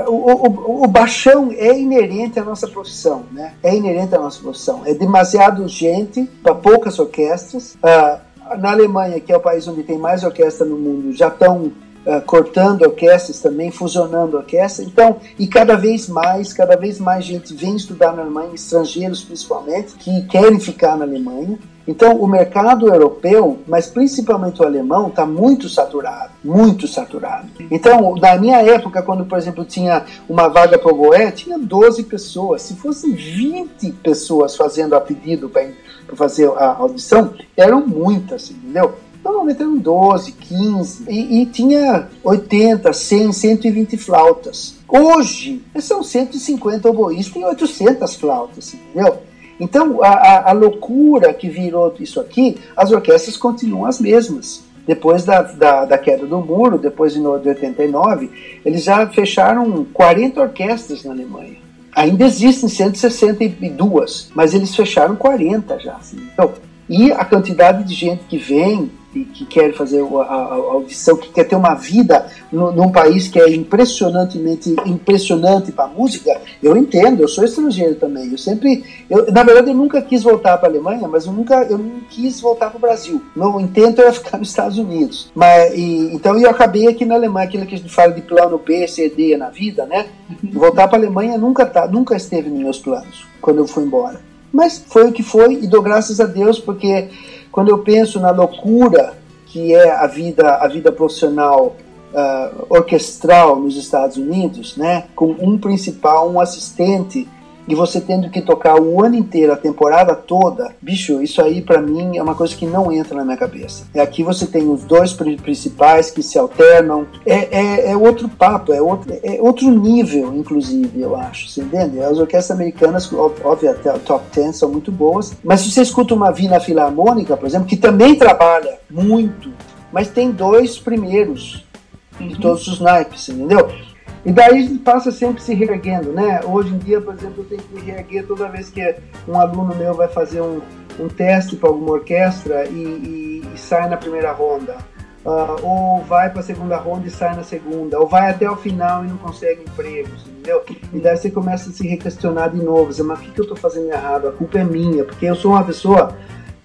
O, o, o baixão é inerente à nossa profissão, né? É inerente à nossa profissão. É demasiado gente para poucas orquestras. Uh, na Alemanha, que é o país onde tem mais orquestra no mundo, já estão uh, cortando orquestras também, fusionando orquestras. Então, e cada vez mais, cada vez mais gente vem estudar na Alemanha, estrangeiros principalmente, que querem ficar na Alemanha. Então, o mercado europeu, mas principalmente o alemão, está muito saturado, muito saturado. Então, na minha época, quando, por exemplo, tinha uma vaga para o Boé, tinha 12 pessoas. Se fossem 20 pessoas fazendo a pedido para fazer a audição, eram muitas, entendeu? Normalmente eram 12, 15, e, e tinha 80, 100, 120 flautas. Hoje, são 150 oboístas e 800 flautas, entendeu? Então, a, a, loucura que virou isso aqui, as orquestras continuam as mesmas. Depois da, da, da queda do muro, depois de, de 89, eles já fecharam 40 orquestras na Alemanha. Ainda existem 162, mas eles fecharam 40 já. Assim. Então, e a quantidade de gente que vem que quer fazer a, audição, que quer ter uma vida num país que é impressionantemente impressionante para música, eu entendo, eu sou estrangeiro também. Eu sempre, eu, na verdade, eu nunca quis voltar para a Alemanha, mas eu nunca, eu não quis voltar para o Brasil. Meu intento era ficar [LAUGHS] nos Estados Unidos. Mas e, então eu acabei aqui na Alemanha, aquilo que a gente fala de plano B, C, D na vida, né? Voltar para a Alemanha nunca tá, nunca esteve nos meus planos quando eu fui embora. Mas foi o que foi e dou graças a Deus porque quando eu penso na loucura que é a vida, a vida profissional uh, orquestral nos Estados Unidos, né, com um principal, um assistente e você tendo que tocar o ano inteiro, a temporada toda, bicho, isso aí para mim é uma coisa que não entra na minha cabeça. É aqui você tem os dois principais que se alternam, é, é, é outro papo, é outro, é outro nível, inclusive, eu acho, você entende? As orquestras americanas, óbvio, até o top 10 são muito boas, mas se você escuta uma Vina Filarmônica, por exemplo, que também trabalha muito, mas tem dois primeiros de todos os naipes, entendeu? E daí passa sempre se reerguendo, né? Hoje em dia, por exemplo, eu tenho que me reerguer toda vez que um aluno meu vai fazer um, um teste para alguma orquestra e, e, e, sai na primeira ronda. Uh, ou vai para a segunda ronda e sai na segunda, ou vai até o final e não consegue emprego, entendeu? E daí você começa a se requestionar de novo, dizer, mas o que, que eu estou fazendo errado? A culpa é minha, porque eu sou uma pessoa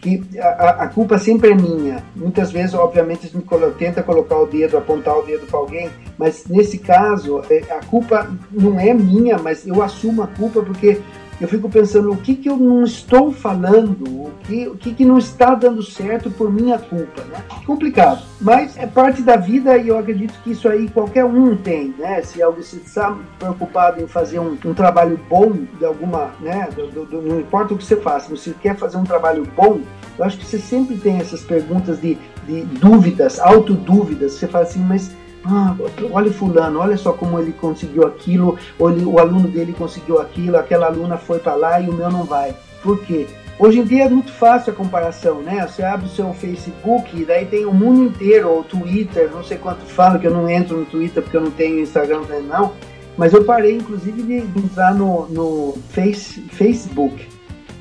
que a, a, culpa sempre é minha. Muitas vezes, obviamente, a gente tenta colocar o dedo, apontar o dedo para alguém, mas nesse caso, é, a culpa não é minha, mas eu assumo a culpa porque eu fico pensando o que, que eu não estou falando, o que, o que, que não está dando certo por minha culpa, né? Complicado, mas é parte da vida e eu acredito que isso aí qualquer um tem, né? Se alguém se está preocupado em fazer um, um trabalho bom de alguma, né? Do, do, do, não importa o que você faça, se você quer fazer um trabalho bom, eu acho que você sempre tem essas perguntas de, de dúvidas, autodúvidas, você fala assim, mas ah, olha fulano, olha só como ele conseguiu aquilo, ele, o aluno dele conseguiu aquilo, aquela aluna foi para lá e o meu não vai. Por quê? Hoje em dia é muito fácil a comparação, né? Você abre o seu Facebook e daí tem o mundo inteiro, ou Twitter, não sei quanto fala, que eu não entro no Twitter porque eu não tenho Instagram não, mas eu parei inclusive de entrar no, no face, Facebook.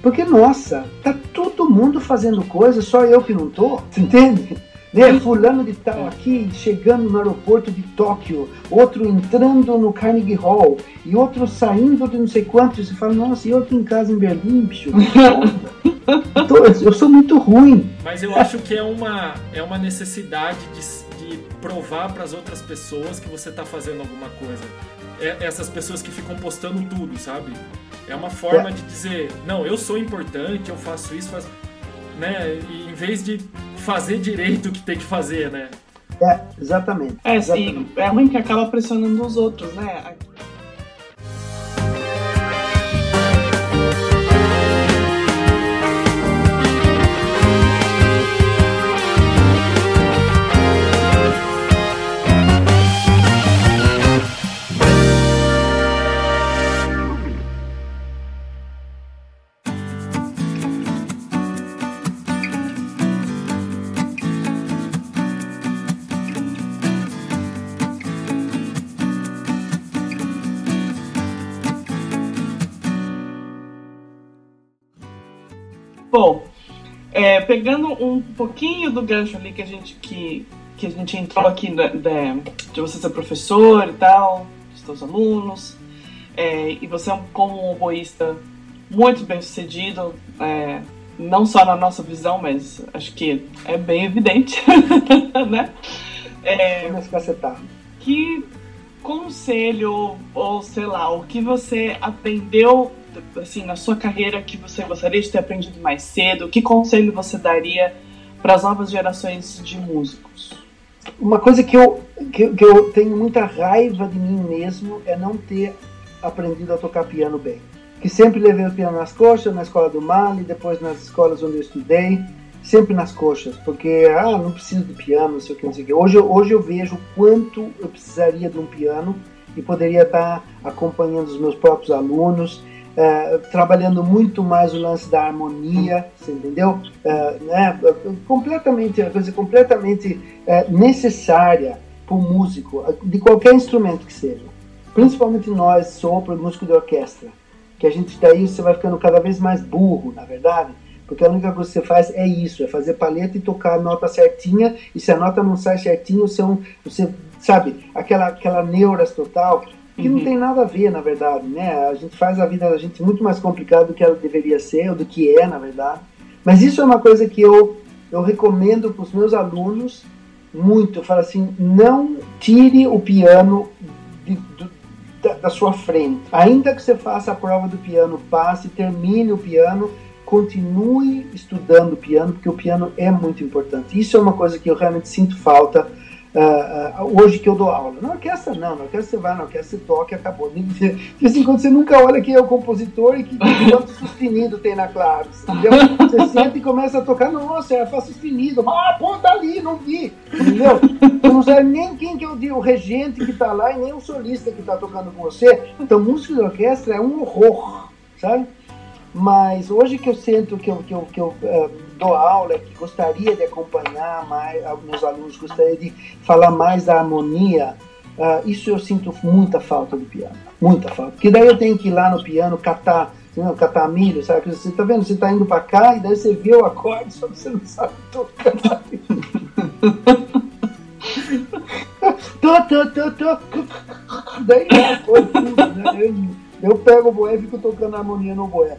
Porque, nossa, tá todo mundo fazendo coisa, só eu que não tô, entende? Né? Fulano de tal aqui chegando no aeroporto de Tóquio, outro entrando no Carnegie Hall e outro saindo de não sei quantos. Você fala, nossa, e eu aqui em casa em Berlim, bicho? [LAUGHS] eu sou muito ruim. Mas eu acho que é uma, é uma necessidade de, de provar para as outras pessoas que você está fazendo alguma coisa. É, essas pessoas que ficam postando tudo, sabe? É uma forma é. de dizer, não, eu sou importante, eu faço isso, faço né? E em vez de fazer direito o que tem que fazer, né? É, exatamente. É, exatamente. é ruim que acaba pressionando os outros, né? Pegando um pouquinho do gancho ali que a gente que, que a gente entrou aqui da, da, de você ser professor e tal, dos seus alunos, é, e você é como um oboísta muito bem sucedido, é, não só na nossa visão, mas acho que é bem evidente, [LAUGHS] né? É, tá. que conselho ou sei lá, o que você aprendeu assim na sua carreira que você gostaria de ter aprendido mais cedo? Que conselho você daria para as novas gerações de músicos? Uma coisa que eu, que, que eu tenho muita raiva de mim mesmo é não ter aprendido a tocar piano bem. Que sempre levei o piano nas coxas, na escola do Mali, depois nas escolas onde eu estudei, sempre nas coxas, porque ah, não preciso de piano, não sei o que, não sei o que. Hoje, hoje eu vejo quanto eu precisaria de um piano e poderia estar acompanhando os meus próprios alunos, uh, trabalhando muito mais o lance da harmonia, você entendeu? Uh, né? Completamente, uma coisa completamente uh, necessária para o músico, de qualquer instrumento que seja. Principalmente nós, sopro, músico de orquestra, que a gente daí você vai ficando cada vez mais burro, na verdade, porque a única coisa que você faz é isso, é fazer paleta e tocar a nota certinha, e se a nota não sai certinho, você, é você sabe, aquela, aquela neuras total, que uhum. não tem nada a ver, na verdade, né? A gente faz a vida da gente muito mais complicada do que ela deveria ser, ou do que é, na verdade. Mas isso é uma coisa que eu, eu recomendo para os meus alunos muito. Eu falo assim, não tire o piano de, de, da, da sua frente. Ainda que você faça a prova do piano, passe, termine o piano, continue estudando piano, porque o piano é muito importante. Isso é uma coisa que eu realmente sinto falta uh, uh, hoje que eu dou aula. Na orquestra não, na orquestra você vai, na orquestra você toca e acabou. De vez em quando você nunca olha quem é o compositor e que quanto sustenido tem na clave, entendeu? Você senta e começa a tocar, nossa, é Fá sustenido, ah, pô, tá ali, não vi, entendeu? Você não sabe nem quem que é o, o regente que tá lá e nem o solista que tá tocando com você. Então, música de orquestra é um horror, sabe? Mas hoje que eu sinto que eu, que eu, que eu uh, dou aula, que gostaria de acompanhar mais meus alunos, gostaria de falar mais da harmonia, uh, isso eu sinto muita falta do piano. Muita falta. Porque daí eu tenho que ir lá no piano catar, não, catar milho, sabe? Você tá vendo? Você tá indo para cá e daí você vê o acorde, só você não sabe tocar. [LAUGHS] tô, tô, tô, tô. Daí é, tudo, né? Eu, eu pego o boé e fico tocando harmonia no boé.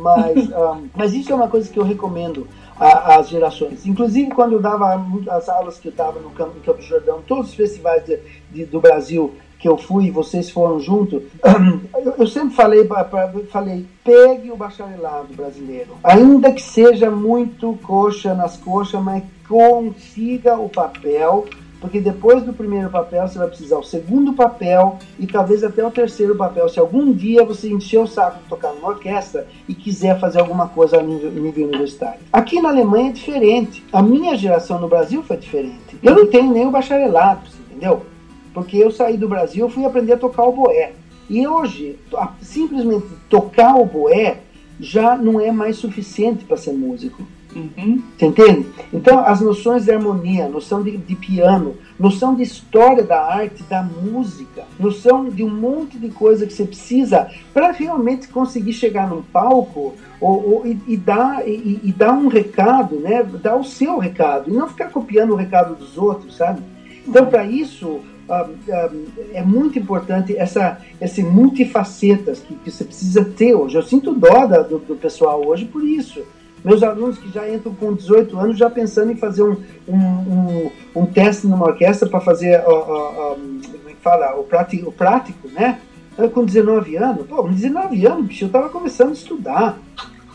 Mas, um, mas isso é uma coisa que eu recomendo às gerações. Inclusive, quando eu dava as aulas que eu dava no Campo, Campo Jordão, todos os festivais de, de, do Brasil que eu fui, vocês foram junto, eu sempre falei, pra, pra, falei, pegue o bacharelado brasileiro, ainda que seja muito coxa nas coxas, mas consiga o papel porque depois do primeiro papel você vai precisar o segundo papel e talvez até o terceiro papel. Se algum dia você encher o saco de tocar numa orquestra e quiser fazer alguma coisa a nível, nível universitário. Aqui na Alemanha é diferente. A minha geração no Brasil foi diferente. Eu não tenho nem o bacharelado, entendeu? Porque eu saí do Brasil e fui aprender a tocar o boé. E hoje, simplesmente tocar o boé já não é mais suficiente para ser músico. Uhum. Você entende? Então, as noções de harmonia, noção de, de, piano, noção de história da arte, da música, noção de um monte de coisa que você precisa para realmente conseguir chegar num palco ou, ou e, e, dar, e, e, dar um recado, né? dar o seu recado, e não ficar copiando o recado dos outros, sabe? Então, para isso, ah, ah, é muito importante essa, esse multifacetas que, que, você precisa ter hoje. Eu sinto dó da, do, do pessoal hoje por isso meus alunos que já entram com 18 anos já pensando em fazer um, um, um, um teste numa orquestra para fazer, como é fala, o prático, o prático, né? Eu, com 19 anos, pô, com 19 anos, bicho, eu estava começando a estudar.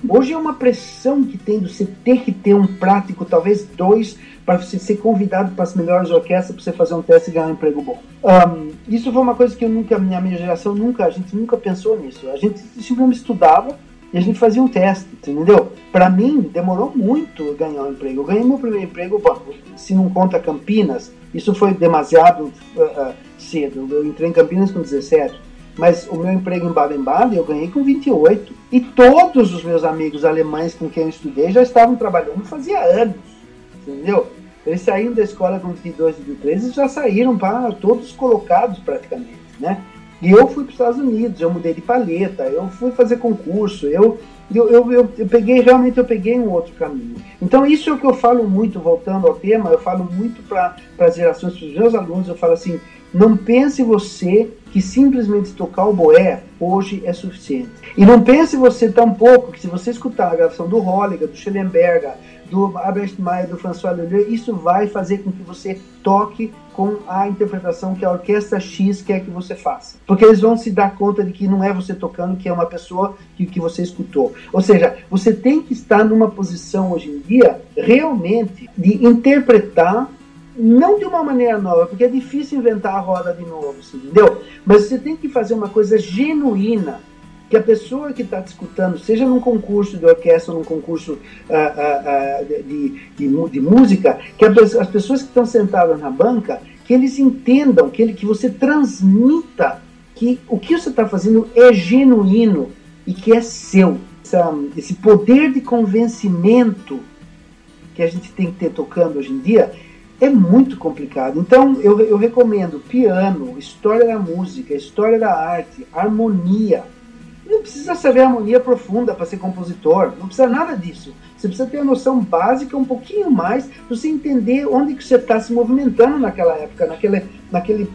Hoje é uma pressão que tem de você ter que ter um prático, talvez dois, para você ser convidado para as melhores orquestras para você fazer um teste e ganhar um emprego bom. Um, isso foi uma coisa que eu nunca, minha, minha geração nunca, a gente nunca pensou nisso. A gente simplesmente estudava e a gente fazia um teste, entendeu? Para mim, demorou muito ganhar um emprego. Eu ganhei meu primeiro emprego, se não conta Campinas, isso foi demasiado uh, uh, cedo. Eu entrei em Campinas com 17, mas o meu emprego em Baden-Baden eu ganhei com 28. E todos os meus amigos alemães com quem eu estudei já estavam trabalhando fazia anos, entendeu? Eles saíram da escola com 22, 23 e já saíram para todos colocados praticamente, né? E eu fui para os Estados Unidos, eu mudei de paleta, eu fui fazer concurso, eu, eu, eu, eu, eu peguei, realmente eu peguei um outro caminho. Então isso é o que eu falo muito, voltando ao tema, eu falo muito para as gerações, para os meus alunos, eu falo assim, não pense você que simplesmente tocar o boé hoje é suficiente. E não pense você tampouco que se você escutar a gravação do Holliger, do Schellenberger, do Albert Maia, do François Leleu, isso vai fazer com que você toque com a interpretação que a orquestra X quer que você faça. Porque eles vão se dar conta de que não é você tocando, que é uma pessoa que, que você escutou. Ou seja, você tem que estar numa posição hoje em dia realmente de interpretar não de uma maneira nova, porque é difícil inventar a roda de novo, entendeu? Mas você tem que fazer uma coisa genuína, que a pessoa que está escutando, seja num concurso de orquestra, num concurso uh, uh, uh, de, de, de, música, que a, as pessoas que estão sentadas na banca, que eles entendam, que, ele, que você transmita que o que você está fazendo é genuíno e que é seu. Essa, esse poder de convencimento que a gente tem que ter tocando hoje em dia é muito complicado. Então, eu, eu recomendo piano, história da música, história da arte, harmonia. Não precisa saber harmonia profunda para ser compositor, não precisa nada disso. Você precisa ter a noção básica um pouquinho mais para você entender onde que você está se movimentando naquela época, naquele, naquele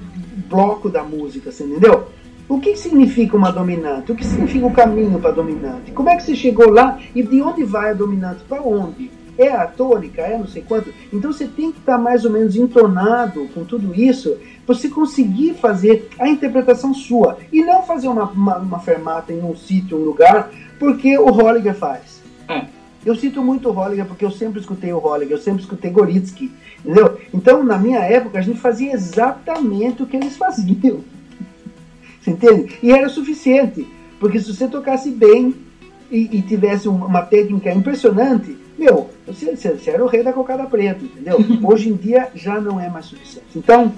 bloco da música, você entendeu? O que significa uma dominante? O que significa o caminho para a dominante? Como é que você chegou lá e de onde vai a dominante para onde? é a tônica, é não sei quanto. Então você tem que estar mais ou menos entonado com tudo isso, você conseguir fazer a interpretação sua e não fazer uma, uma, uma fermata em um sítio, um lugar, porque o Holliger faz. É. Eu cito muito o Holliger porque eu sempre escutei o Holliger, eu sempre escutei Goritsky, entendeu? Então, na minha época, a gente fazia exatamente o que eles faziam. [LAUGHS] Você entende? E era suficiente, porque se você tocasse bem e, e tivesse uma técnica impressionante, meu, você, você era o rei da cocada preta, entendeu? [LAUGHS] Hoje em dia já não é mais suficiente. Então,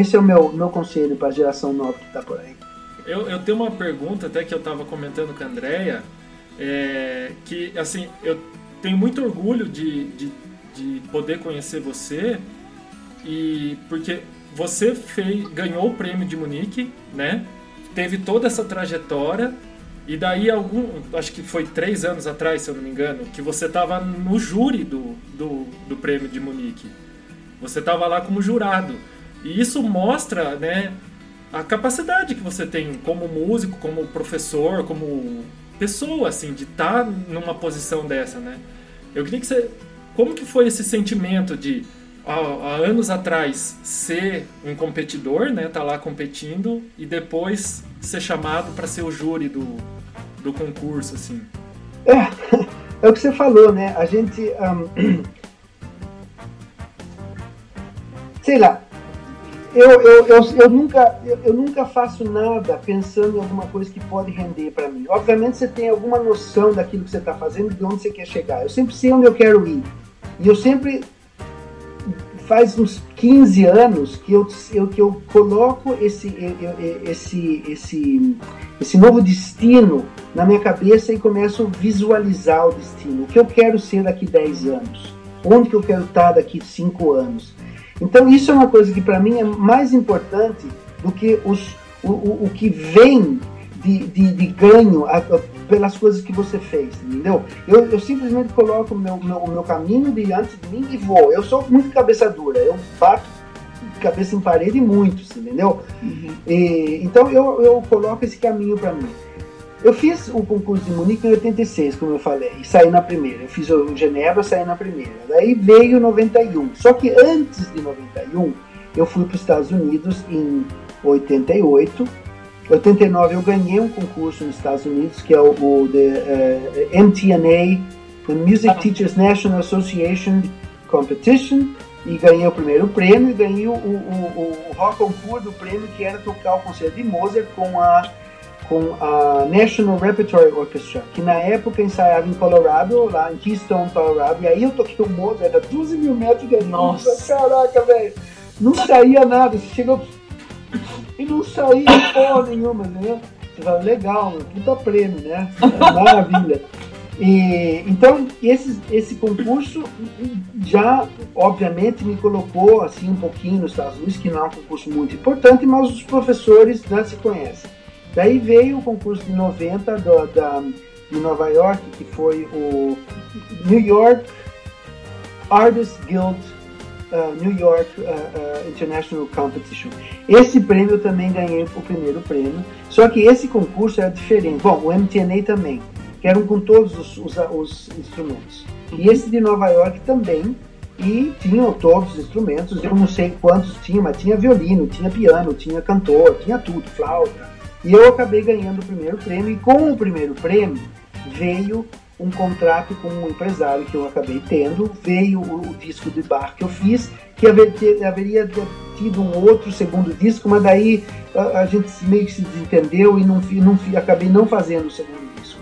esse é o meu, meu conselho para a geração nova que está por aí. Eu, eu tenho uma pergunta até que eu estava comentando com a Andrea, é, que assim, eu tenho muito orgulho de, de, de poder conhecer você e porque você fez, ganhou o prêmio de Munique, né? Teve toda essa trajetória e daí, algum, acho que foi três anos atrás, se eu não me engano, que você estava no júri do, do, do prêmio de Munique. Você estava lá como jurado. E isso mostra né, a capacidade que você tem como músico, como professor, como pessoa, assim, de estar tá numa posição dessa, né? Eu queria que você... Como que foi esse sentimento de, há, há anos atrás, ser um competidor, né? Tá lá competindo e depois ser chamado para ser o júri do, do concurso, assim? É, [LAUGHS] é o que você falou, né? A gente. Um, [CLEARS THROAT] sei lá. Eu, eu, eu, eu nunca, eu, eu, nunca faço nada pensando em alguma coisa que pode render para mim. Obviamente você tem alguma noção daquilo que você está fazendo, de onde você quer chegar. Eu sempre sei onde eu quero ir. E eu sempre faz uns 15 anos que eu, eu, que eu coloco esse, esse, esse, esse novo destino na minha cabeça e começo a visualizar o destino. O que eu quero ser daqui 10 anos? Onde que eu quero estar daqui 5 anos? Então isso é uma coisa que para mim é mais importante do que os, o, o, o que vem de, de, de ganho a, a, pelas coisas que você fez, entendeu? Eu, eu simplesmente coloco o meu, meu, meu caminho diante de mim e vou. Eu sou muito cabeça dura, eu bato cabeça em parede muito, entendeu? Uhum. E, então eu, eu coloco esse caminho para mim. Eu fiz o concurso de Munique em 86, como eu falei, e saí na primeira. Eu fiz o Genebra, saí na primeira. Daí veio 91. Só que antes de 91, eu fui para os Estados Unidos em 88 89 eu ganhei um concurso nos Estados Unidos que é o, o the, uh, eh, MTNA, the Music Teachers National Association Competition, e ganhei o primeiro prêmio e ganhei o, o, o, Rock Concours do prêmio que era tocar o concerto de Mozart com a com a National Repertory Orchestra, que na época ensaiava em Colorado, lá em Keystone, Colorado, e aí eu toquei o Mozart a 12 mil metros de Nossa! Caraca, velho! Não saía nada, chegou e não saía porra nenhuma, né? Você fala, legal, puta prêmio, né? Maravilha. E, então, esse, esse concurso já, obviamente, me colocou assim um pouquinho nos Estados Unidos, que não é um concurso muito importante, mas os professores já se conhecem. Daí veio o concurso de 90 do, da, de Nova York, que foi o New York Artists Guild uh, New York uh, uh, International Competition. Esse prêmio eu também ganhei o primeiro prêmio, só que esse concurso era diferente. Bom, o MTNA também, que eram com todos os, os, os instrumentos. E esse de Nova York também, e tinham todos os instrumentos, eu não sei quantos tinha, mas tinha violino, tinha piano, tinha cantor, tinha tudo, flauta. E eu acabei ganhando o primeiro prêmio, e com o primeiro prêmio veio um contrato com um empresário que eu acabei tendo, veio o, disco de bar que eu fiz, que haver, ter, haveria tido um outro segundo disco, mas daí a, a gente meio que se desentendeu e não, não, acabei não fazendo o segundo disco.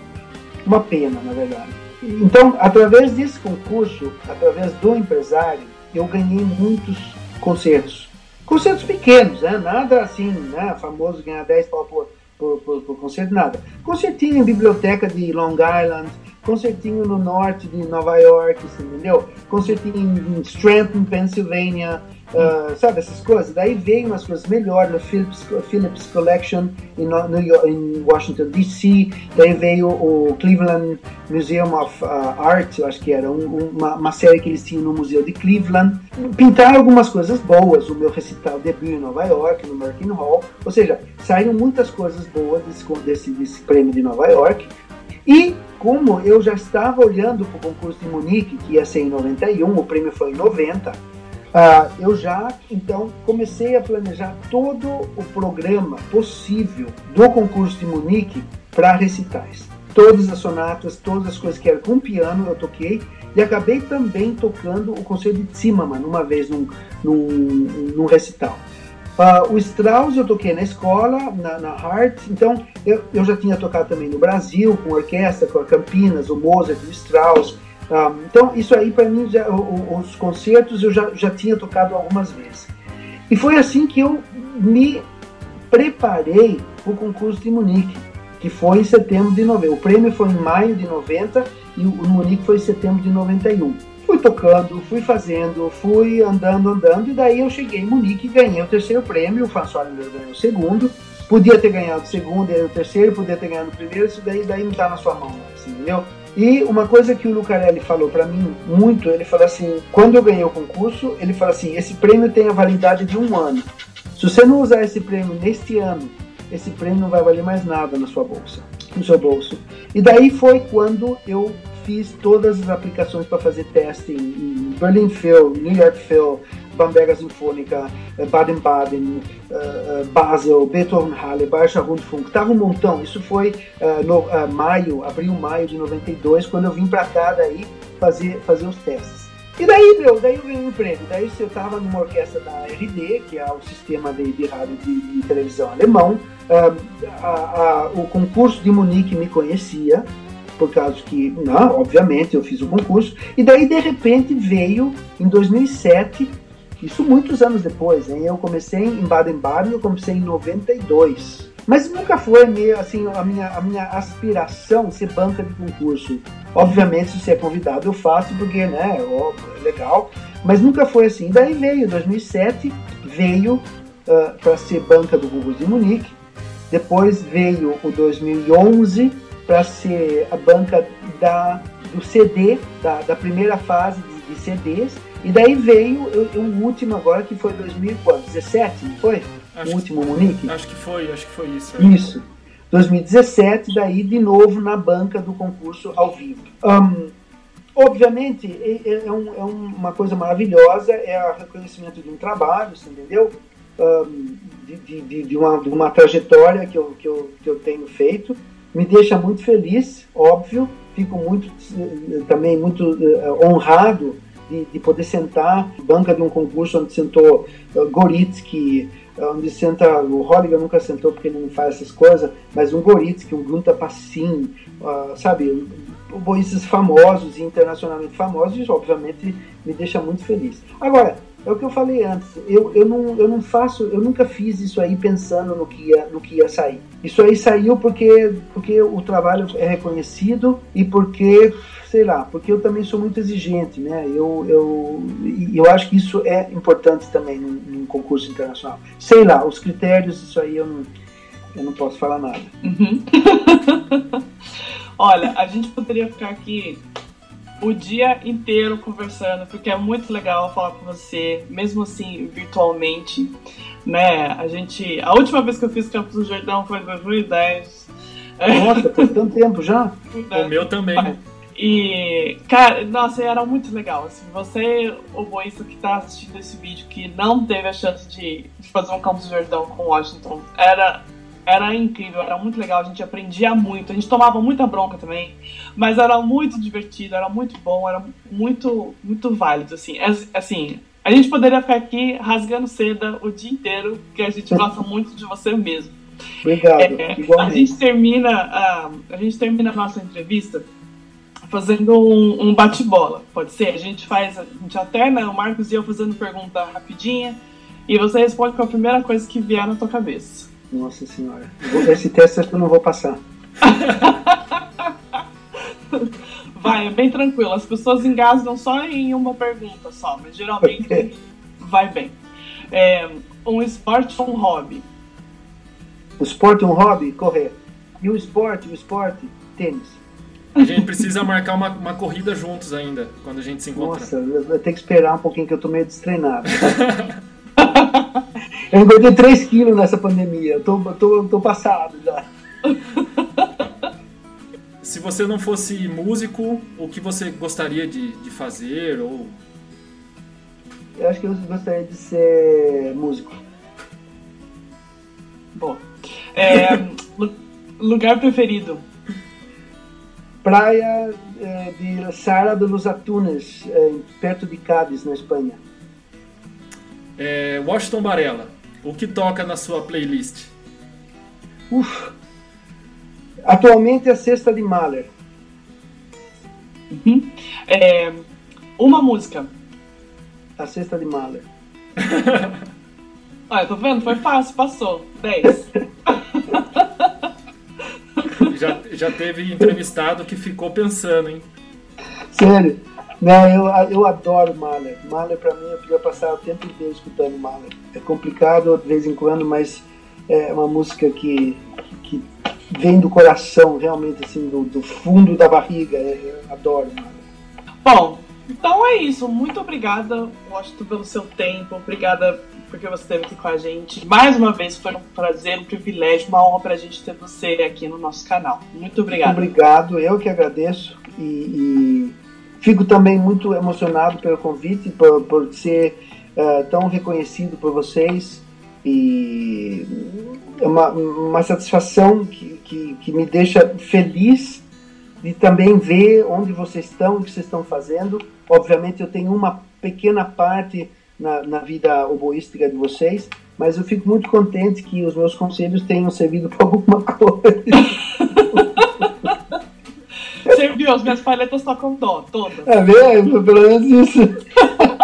Uma pena, na verdade. Então, através desse concurso, através do empresário, eu ganhei muitos concertos. Concertos pequenos, né? nada assim, né? famoso ganhar 10 pau por, por, por, por concerto, nada. Concertinho em biblioteca de Long Island, concertinho no norte de Nova York, entendeu? Concertinho em Scranton, Pennsylvania, uh, sabe, essas coisas. Daí veio umas coisas melhores no Philips Collection em, em Washington, D.C. Daí veio o Cleveland Museum of uh, Art, eu acho que era um, uma, uma, série que eles tinham no Museu de Cleveland. Pintaram algumas coisas boas, o meu recital debut em Nova York, no American Hall. Ou seja, saíram muitas coisas boas desse, desse, desse prêmio de Nova York. E como eu já estava olhando para o concurso de Munique, que ia ser em 91, o prêmio foi em 90, uh, ah, eu já então comecei a planejar todo o programa possível do concurso de Munique para recitais. Todas as sonatas, todas as coisas que eram com piano eu toquei e acabei também tocando o concerto de Zimmermann uma vez num, num, num recital. Uh, o Strauss eu toquei na escola, na, na Hart, então eu, eu já tinha tocado também no Brasil, com orquestra, com a Campinas, o Mozart, o Strauss. Uh, então isso aí para mim, já, os concertos eu já, já tinha tocado algumas vezes. E foi assim que eu me preparei para o concurso de Munique, que foi em setembro de 90. O prêmio foi em maio de 90 e o Munique foi em setembro de 91 fui tocando, fui fazendo, fui andando, andando, e daí eu cheguei em Munique e ganhei o terceiro prêmio, o François Oliveira ganhou o segundo, podia ter ganhado o segundo e o terceiro, podia ter ganhado o primeiro, isso daí, daí não está na sua mão mais, entendeu? E uma coisa que o Lucarelli falou para mim muito, ele falou assim, quando eu ganhei o concurso, ele falou assim, esse prêmio tem a validade de um ano. Se você não usar esse prêmio neste ano, esse prêmio não vai valer mais nada na sua bolsa, no seu bolso. E daí foi quando eu fiz todas as aplicações para fazer teste em Berlin Phil, New York Phil, Bamberger Sinfônica, eh, Baden-Baden, uh, Basel, Beethoven-Halle, Bayerischer Rundfunk, tava um montão. Isso foi no maio, abril, maio de 92, quando eu vim para cá daí fazer, fazer os testes. E daí, meu, daí eu ganhei um prêmio. Daí eu estava numa orquestra da RD, que é o sistema de, de rádio de televisão alemão. A, a, o concurso de Munique me conhecia, por causa que, não, obviamente, eu fiz o concurso. E daí, de repente, veio em 2007, isso muitos anos depois, hein? eu comecei em Baden-Baden, eu comecei em 92. Mas nunca foi meio assim a minha, a minha aspiração ser banca de concurso. Obviamente, se você é convidado, eu faço porque né, é legal. Mas nunca foi assim. Daí veio 2007, veio uh, para ser banca do Google de Munique. Depois veio o 2011 para ser a banca da, do CD, da, da primeira fase de, de, CDs. E daí veio o, o, último agora, que foi 2017, não foi? Acho o último que, Munique? Acho que foi, acho que foi isso. É. Isso. 2017, daí de novo na banca do concurso ao vivo. Um, obviamente, é, é, um, é, uma coisa maravilhosa, é o reconhecimento de um trabalho, você entendeu? Um, de, de, de, uma, de uma trajetória que eu, que, eu, que eu tenho feito me deixa muito feliz, óbvio, fico muito também muito uh, honrado de, de, poder sentar banca de um concurso onde sentou uh, Goritsky, onde senta o Holliger nunca sentou porque ele não faz essas coisas, mas um Goritsky, um Gunta Passin, uh, sabe, esses famosos e internacionalmente famosos, obviamente me deixa muito feliz. Agora, é o que eu falei antes. Eu, eu, não, eu não faço, eu nunca fiz isso aí pensando no que ia, no que ia sair. Isso aí saiu porque, porque o trabalho é reconhecido e porque, sei lá, porque eu também sou muito exigente, né? Eu, eu, eu acho que isso é importante também num, num concurso internacional. Sei lá, os critérios, isso aí eu não, eu não posso falar nada. Uhum. [LAUGHS] Olha, a gente poderia ficar aqui o dia inteiro conversando, porque é muito legal falar com você, mesmo assim, virtualmente, né? A gente, a última vez que eu fiz Campos do Jordão foi em 2010. Nossa, faz tanto tempo já? O meu também. E, cara, nossa, era muito legal. Assim, você, o boísta que tá assistindo esse vídeo, que não teve a chance de, de fazer um Campos do Jordão com Washington, era era incrível, era muito legal, a gente aprendia muito, a gente tomava muita bronca também, mas era muito divertido, era muito bom, era muito, muito válido, assim. Assim, a gente poderia ficar aqui rasgando seda o dia inteiro, porque a gente gosta [LAUGHS] muito de você mesmo. Obrigado. É, a gente termina a, a gente termina a nossa entrevista fazendo um, um bate-bola, pode ser? A gente faz, a gente alterna, o Marcos e eu fazendo pergunta rapidinha, e você responde com a primeira coisa que vier na tua cabeça. Nossa senhora. Esse teste eu não vou passar. [LAUGHS] Vai, é bem tranquilo. As pessoas engasgam só em uma pergunta só, mas geralmente vai bem. É, um esporte ou um hobby? O esporte é um hobby? Correr. E o esporte? O esporte? Tênis. A gente precisa marcar uma, uma corrida juntos ainda, quando a gente se encontra. Nossa, eu tenho que esperar um pouquinho que eu tô meio destreinado. [LAUGHS] Eu engordei 3 quilos nessa pandemia. Eu tô, tô, tô passado já. [LAUGHS] Se você não fosse músico, o que você gostaria de, de fazer? Ou... Eu acho que eu gostaria de ser músico. Bom. É, lugar preferido? Praia é, de Sara de los Atunes, é, perto de Cádiz, na Espanha. É, Washington Barella, o que toca na sua playlist? Uf. Atualmente é a sexta de Mahler. Uhum. É, uma música. A sexta de Mahler. [LAUGHS] Olha, tô vendo? Foi fácil, passou. 10. [LAUGHS] já, já teve entrevistado que ficou pensando, hein? Sério? Não, eu, eu adoro Mahler. Mahler, para mim, eu podia passar o tempo inteiro escutando Mahler. É complicado de vez em quando, mas é uma música que, que vem do coração, realmente, assim, do, do fundo da barriga. Eu adoro Mahler. Bom, então é isso. Muito obrigada, Washington, pelo seu tempo. Obrigada porque você esteve aqui com a gente. Mais uma vez, foi um prazer, um privilégio, uma honra para a gente ter você aqui no nosso canal. Muito obrigado. Obrigado, eu que agradeço. e... e Fico também muito emocionado pelo convite, por, por ser uh, tão reconhecido por vocês e é uma, uma satisfação que, que, que, me deixa feliz de também ver onde vocês estão, o que vocês estão fazendo. Obviamente eu tenho uma pequena parte na, na vida oboística de vocês, mas eu fico muito contente que os meus conselhos tenham servido [LAUGHS] para alguma coisa. [LAUGHS] Você viu, as minhas palhetas tocam dó, todas. É mesmo? Pelo menos isso. [LAUGHS]